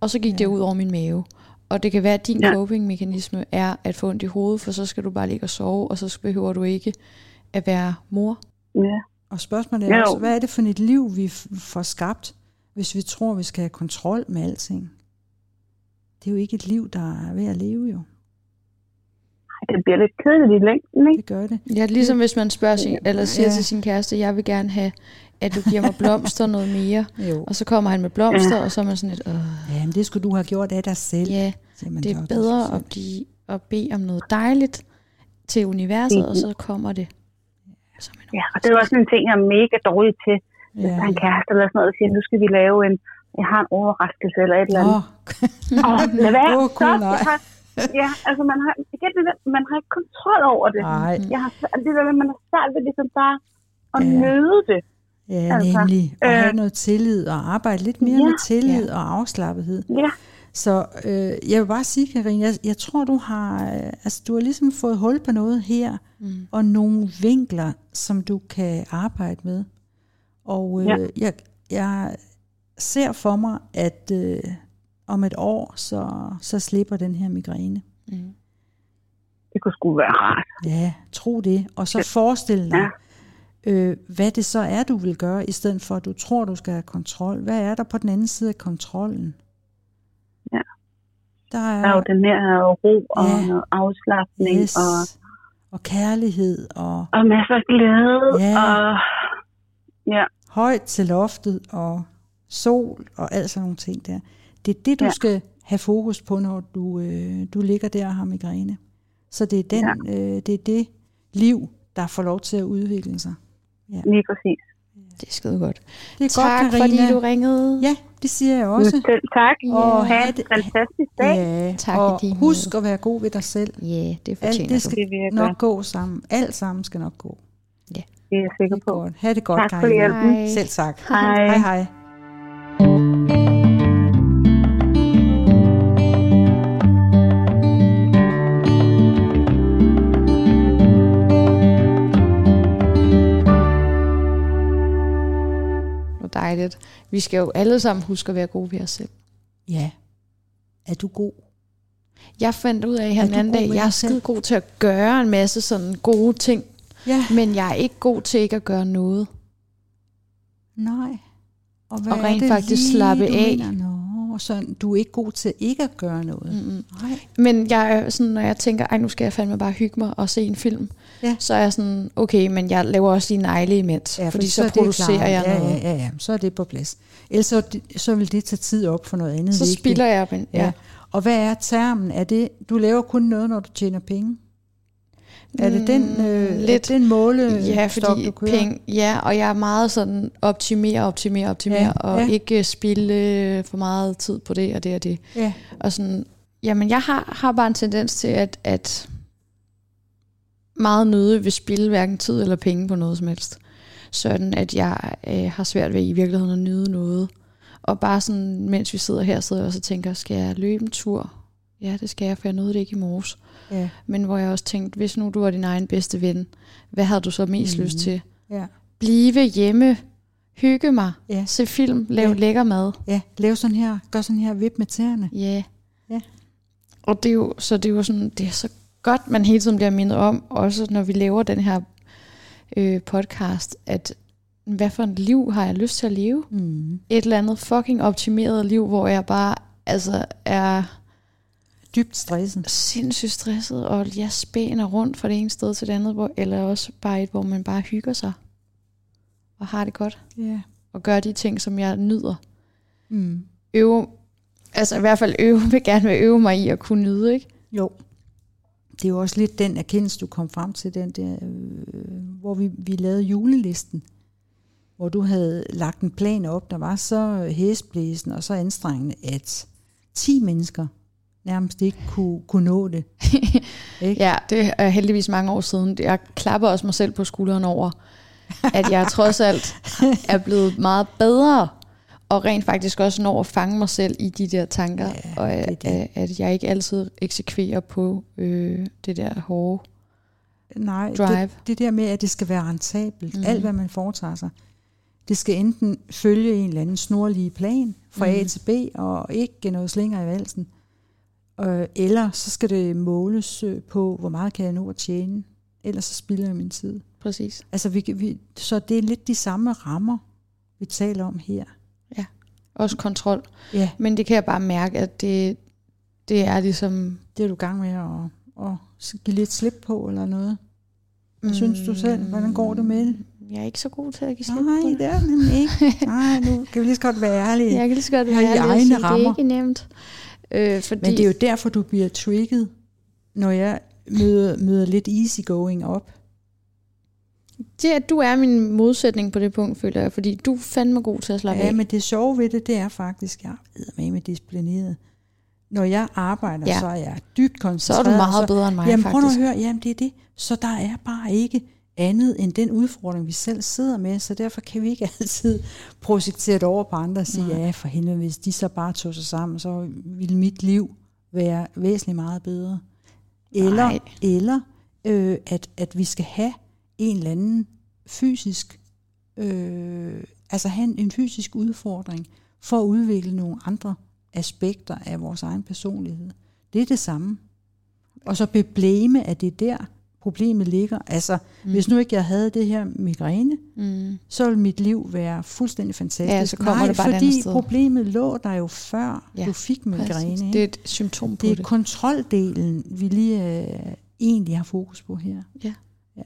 Speaker 1: og så gik ja. det ud over min mave. Og det kan være, at din ja. coping-mekanisme er at få ondt i hovedet, for så skal du bare ligge og sove, og så behøver du ikke at være mor.
Speaker 3: Ja.
Speaker 2: Og spørgsmålet er også, hvad er det for et liv, vi får skabt, hvis vi tror, vi skal have kontrol med alting? Det er jo ikke et liv, der er ved at leve jo.
Speaker 3: Det bliver lidt kedeligt i længden, ikke?
Speaker 2: Det gør det.
Speaker 1: Ja, ligesom hvis man spørger sin, eller siger ja. til sin kæreste, jeg vil gerne have, at du giver mig blomster noget mere.
Speaker 2: Jo.
Speaker 1: Og så kommer han med blomster, ja. og så er man sådan lidt, Åh.
Speaker 2: Ja, men det skulle du have gjort af dig selv.
Speaker 1: Ja, det er bedre at, blive, at bede om noget dejligt til universet, mm-hmm. og så kommer det.
Speaker 3: Som en ja, og det er også en ting, jeg er mega dårlig til. Hvis ja. der er en kæreste eller sådan noget, og siger, nu skal vi lave en, jeg har en overraskelse eller et eller andet. Åh, oh. oh, lad være.
Speaker 2: Oh, cool, nej.
Speaker 3: Har, ja, altså man har, igen, man har ikke kontrol over det.
Speaker 2: Nej.
Speaker 3: Jeg har, det der man har svært ved ligesom bare at ja. møde det.
Speaker 2: Ja, altså, nemlig. At øh, have noget tillid og arbejde lidt mere ja, med tillid ja. og afslappethed.
Speaker 3: Ja.
Speaker 2: Så øh, jeg vil bare sige, Karin, jeg, jeg tror, du har, øh, altså, du har ligesom fået hul på noget her, mm. og nogle vinkler, som du kan arbejde med. Og øh, ja. jeg, jeg ser for mig, at øh, om et år, så, så slipper den her migræne. Mm.
Speaker 3: Det kunne sgu være rart.
Speaker 2: Ja, tro det. Og så forestil dig, ja. Øh, hvad det så er, du vil gøre, i stedet for, at du tror, du skal have kontrol. Hvad er der på den anden side af kontrollen?
Speaker 3: Ja.
Speaker 2: Der er,
Speaker 3: der er jo den her ro og
Speaker 2: Ja.
Speaker 3: afslappning
Speaker 2: yes,
Speaker 3: og,
Speaker 2: og kærlighed og
Speaker 3: og masser af glæde.
Speaker 2: Ja.
Speaker 3: Og, ja,
Speaker 2: højt til loftet og sol og alt sådan nogle ting der. Det er det, du ja. Skal have fokus på, når du, øh, du ligger der og har migræne. Så det er, den, ja. øh, det er det liv, der får lov til at udvikle sig.
Speaker 3: Lige præcis.
Speaker 1: Det er skide godt.
Speaker 2: Det er
Speaker 1: tak,
Speaker 2: godt, Carina.
Speaker 1: fordi du ringede.
Speaker 2: Ja, det siger jeg også.
Speaker 3: Selv tak.
Speaker 2: Og
Speaker 3: ha'
Speaker 2: have
Speaker 3: en
Speaker 2: det-
Speaker 3: fantastisk dag.
Speaker 2: Ja,
Speaker 1: Tak i
Speaker 2: og
Speaker 1: lige
Speaker 2: husk at være god ved dig selv.
Speaker 1: Ja, det
Speaker 2: Alt
Speaker 1: fortjener
Speaker 2: det
Speaker 1: du.
Speaker 2: skal
Speaker 3: Det vil jeg
Speaker 2: nok gå sammen. Alt sammen skal nok gå.
Speaker 3: Det er jeg sikker
Speaker 2: Det er
Speaker 3: på.
Speaker 2: godt. Ha' det godt,
Speaker 3: Tak for
Speaker 2: Carina.
Speaker 3: hjælpen.
Speaker 1: Hej.
Speaker 2: Selv tak.
Speaker 3: Hej.
Speaker 2: Hej, hej.
Speaker 1: Dejligt. Vi skal jo alle sammen huske at være gode ved os selv.
Speaker 2: Ja. Er du god?
Speaker 1: Jeg fandt ud af her
Speaker 2: Er
Speaker 1: den anden dag, jeg er skide god til at gøre en masse sådan gode ting,
Speaker 2: Ja.
Speaker 1: men jeg er ikke god til ikke at gøre noget.
Speaker 2: Nej. Og, hvad
Speaker 1: Og rent faktisk
Speaker 2: lige,
Speaker 1: slappe af.
Speaker 2: Mener? Nå, så du er ikke god til ikke at gøre noget.
Speaker 1: Mm-mm.
Speaker 2: Nej.
Speaker 1: Men jeg er sådan, når jeg tænker, ej nu skal jeg fandme bare hygge mig og se en film,
Speaker 2: Ja.
Speaker 1: så er jeg sådan, okay, men jeg laver også lige negle imens, ja, fordi så,
Speaker 2: er det
Speaker 1: producerer jeg
Speaker 2: ja,
Speaker 1: noget.
Speaker 2: Ja, ja, ja, så er det på plads. Ellers så, så vil det tage tid op for noget andet
Speaker 1: Så spilder jeg dem.
Speaker 2: Ja.
Speaker 1: Ja.
Speaker 2: Og hvad er termen? Er det, du laver kun noget, når du tjener penge? Er det den, øh,
Speaker 1: Mm,
Speaker 2: lidt,
Speaker 1: lidt.
Speaker 2: den måle
Speaker 1: Ja,
Speaker 2: stok,
Speaker 1: fordi
Speaker 2: du kører?
Speaker 1: penge, ja, og jeg er meget sådan optimere, optimere, optimere,
Speaker 2: Ja,
Speaker 1: og
Speaker 2: ja.
Speaker 1: ja. ikke spille for meget tid på det og det og det.
Speaker 2: Ja,
Speaker 1: Og sådan, jamen jeg har, har bare en tendens til, at, at meget nøde vil spille hverken tid eller penge på noget som helst. Sådan at jeg øh, har svært ved i virkeligheden at nyde noget. Og bare sådan, mens vi sidder her, sidder jeg også og tænker, skal jeg løbe en tur? Ja, det skal jeg, for jeg nåede det ikke i morges.
Speaker 2: Ja,
Speaker 1: Men hvor jeg også tænkte, hvis nu du var din egen bedste ven, hvad havde du så mest mm. lyst til?
Speaker 2: ja,
Speaker 1: Blive hjemme, hygge mig,
Speaker 2: Ja.
Speaker 1: se film, lave
Speaker 2: Ja.
Speaker 1: lækker mad.
Speaker 2: ja. Lav sådan her, gør sådan her, vip med tæerne.
Speaker 1: Ja.
Speaker 2: Ja.
Speaker 1: Og det er jo, så det er jo sådan, det er så godt, man hele tiden bliver mindet om, også når vi laver den her øh, podcast, at hvad for et liv har jeg lyst til at leve?
Speaker 2: Mm.
Speaker 1: Et eller andet fucking optimeret liv, hvor jeg bare altså er
Speaker 2: Dybt stresset.
Speaker 1: sindssygt stresset, og jeg spæner rundt fra det ene sted til det andet, hvor, eller også bare et, hvor man bare hygger sig, og har det godt,
Speaker 2: Ja.
Speaker 1: og gør de ting, som jeg nyder.
Speaker 2: Mm.
Speaker 1: Øve, altså i hvert fald øve, vil gerne vil øve mig i at kunne nyde, ikke?
Speaker 2: Jo. Det er jo også lidt den erkendelse, du kom frem til, den der, øh, hvor vi, vi lavede julelisten, hvor du havde lagt en plan op, der var så hæsblæsen og så anstrengende, at 10 mennesker nærmest ikke kunne, kunne nå det. Ikke?
Speaker 1: Ja, det er heldigvis mange år siden. Jeg klapper også mig selv på skulderen over, at jeg trods alt er blevet meget bedre. og rent faktisk også når at fange mig selv i de der tanker,
Speaker 2: Ja,
Speaker 1: og
Speaker 2: det
Speaker 1: at,
Speaker 2: det.
Speaker 1: at, at jeg ikke altid eksekverer på øh, det der hårde
Speaker 2: Nej,
Speaker 1: drive.
Speaker 2: det, det der med, at det skal være rentabelt. Mm. Alt, hvad man foretager sig. Det skal enten følge en eller anden snorlige plan fra A
Speaker 1: Mhm.
Speaker 2: til B, og ikke noget slinger i valsen. Øh, eller så skal det måles øh, på, hvor meget kan jeg nå at tjene. Ellers så spilder jeg min tid.
Speaker 1: Præcis.
Speaker 2: Altså, vi, vi, så det er lidt de samme rammer, vi taler om her.
Speaker 1: Også kontrol.
Speaker 2: Ja,
Speaker 1: Men det kan jeg bare mærke, at det, det er ligesom...
Speaker 2: det er du i gang med at, at give lidt slip på, eller noget. Hvad synes du selv? Hvordan går det med det?
Speaker 1: Jeg er ikke så god til at give slip på
Speaker 2: Nej,
Speaker 1: det.
Speaker 2: det er nemlig ikke. Nej, nu kan vi lige så godt være ærlige.
Speaker 1: Jeg kan lige så godt
Speaker 2: Jeg
Speaker 1: være ærlig og
Speaker 2: egne
Speaker 1: sige, det er
Speaker 2: rammer.
Speaker 1: ikke nemt. Øh, fordi,
Speaker 2: Men det er jo derfor, du bliver trigget, når jeg møder, møder lidt easygoing op.
Speaker 1: det, at du er min modsætning på det punkt, føler jeg, fordi du er fandme god til at slappe
Speaker 2: Ja,
Speaker 1: af.
Speaker 2: men det sjove ved det, det er faktisk, jeg er med disciplineret. Når jeg arbejder,
Speaker 1: Ja.
Speaker 2: ja. så er jeg dybt
Speaker 1: så er
Speaker 2: koncentreret.
Speaker 1: du meget bedre end mig,
Speaker 2: Jamen prøv nu
Speaker 1: faktisk.
Speaker 2: at høre, jamen det er det. Så der er bare ikke andet end den udfordring, vi selv sidder med, så derfor kan vi ikke altid projektere det over på andre og sige,
Speaker 1: Nej.
Speaker 2: ja for helvede, hvis de så bare tog sig sammen, så ville mit liv være væsentligt meget bedre. Eller,
Speaker 1: Nej.
Speaker 2: eller øh, at, at vi skal have en eller anden fysisk, øh, altså have en, en fysisk udfordring for at udvikle nogle andre aspekter af vores egen personlighed. Det er det samme. Og så beblame, at det er der, problemet ligger. Altså, mm. hvis nu ikke jeg havde det her migræne,
Speaker 1: Mm.
Speaker 2: så ville mit liv være fuldstændig fantastisk.
Speaker 1: Ja, så kommer
Speaker 2: Nej,
Speaker 1: det bare
Speaker 2: fordi
Speaker 1: andet sted.
Speaker 2: problemet lå der jo før
Speaker 1: Ja,
Speaker 2: du fik migræne.
Speaker 1: Præcis.
Speaker 2: ikke?
Speaker 1: Det er et symptom på
Speaker 2: det er
Speaker 1: det.
Speaker 2: kontroldelen, vi lige øh, egentlig har fokus på her.
Speaker 1: Ja.
Speaker 2: ja.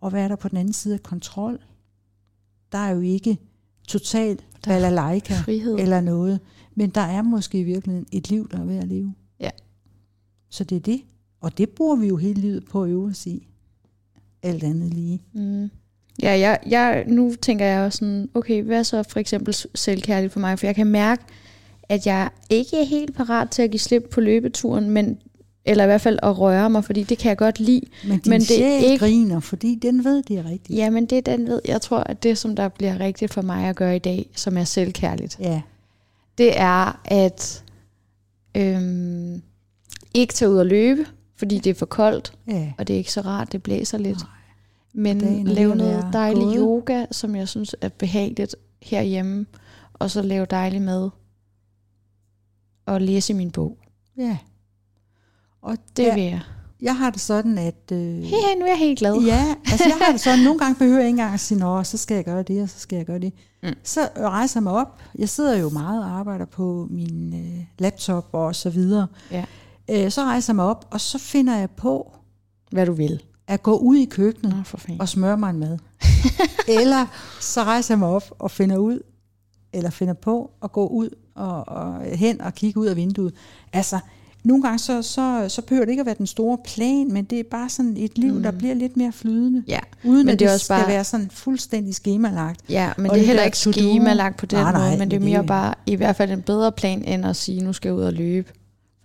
Speaker 2: Og hvad er der på den anden side af kontrol? Der er jo ikke total
Speaker 1: er
Speaker 2: balalaika
Speaker 1: Frihed.
Speaker 2: eller noget, men der er måske i virkeligheden et liv, der er ved at leve.
Speaker 1: Ja.
Speaker 2: Så det er det. Og det bruger vi jo hele livet på at øve os i. Alt andet lige.
Speaker 1: Mm. Ja, jeg, jeg, nu tænker jeg også sådan, okay, hvad så for eksempel selvkærligt for mig? For jeg kan mærke, at jeg ikke er helt parat til at give slip på løbeturen, men, eller i hvert fald at røre mig, fordi det kan jeg godt lide.
Speaker 2: Men din
Speaker 1: Men det er ikke-
Speaker 2: griner, fordi den ved, det er rigtigt.
Speaker 1: Ja, men det den ved. Jeg tror, at det, som der bliver rigtigt for mig at gøre i dag, som er selvkærligt,
Speaker 2: ja.
Speaker 1: det er at øhm, ikke tage ud og løbe, fordi det er for koldt,
Speaker 2: ja.
Speaker 1: og det er ikke så rart, det blæser lidt.
Speaker 2: Nej.
Speaker 1: Men lave noget dejlig yoga, som jeg synes er behageligt herhjemme, og så lave dejlig mad, og læse min bog.
Speaker 2: ja. Og
Speaker 1: Det
Speaker 2: ja,
Speaker 1: vil jeg.
Speaker 2: jeg har det sådan, at... Øh,
Speaker 1: Hey, nu er jeg helt glad.
Speaker 2: Ja, altså jeg har det sådan, nogle gange behøver jeg ikke engang at sige, nå, så skal jeg gøre det, og så skal jeg gøre det.
Speaker 1: Mm.
Speaker 2: Så rejser jeg mig op. Jeg sidder jo meget og arbejder på min øh, laptop og så videre.
Speaker 1: Ja.
Speaker 2: Øh, så rejser jeg mig op, og så finder jeg på
Speaker 1: Hvad du vil.
Speaker 2: at gå ud i køkkenet
Speaker 1: Nå, for
Speaker 2: og smøre mig en mad. eller så rejser jeg mig op og finder ud, eller finder på at gå ud og, og hen og kigge ud af vinduet. Altså, nogle gange så, så, så behøver det ikke at være den store plan, men det er bare sådan et liv, mm. der bliver lidt mere flydende.
Speaker 1: Ja,
Speaker 2: Uden
Speaker 1: Men
Speaker 2: men
Speaker 1: det
Speaker 2: det at det
Speaker 1: også
Speaker 2: skal
Speaker 1: bare-
Speaker 2: være sådan fuldstændig skemalagt.
Speaker 1: ja men
Speaker 2: Og
Speaker 1: det er heller ikke skemalagt på den
Speaker 2: Nej, nej,
Speaker 1: måde, men det er mere
Speaker 2: det-
Speaker 1: bare i hvert fald en bedre plan, end at sige, nu skal jeg ud og løbe.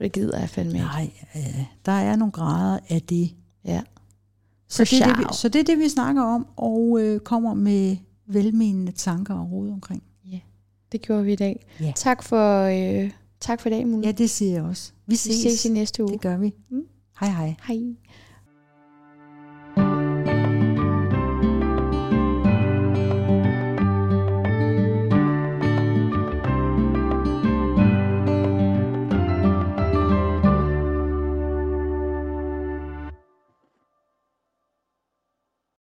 Speaker 1: Det gider jeg fandme ikke.
Speaker 2: Nej, øh, der er nogle grader af det.
Speaker 1: Ja.
Speaker 2: Så det, er det, vi, så det er det, vi snakker om, og øh, kommer med velmenende tanker og råd omkring.
Speaker 1: Det gjorde vi i dag.
Speaker 2: Ja.
Speaker 1: Tak for, øh, tak for i dag, Mulle.
Speaker 2: Ja, det siger jeg også. Vi
Speaker 1: vi
Speaker 2: ses.
Speaker 1: ses i næste uge.
Speaker 2: Det gør vi.
Speaker 1: Mm.
Speaker 2: Hej hej.
Speaker 1: Hej.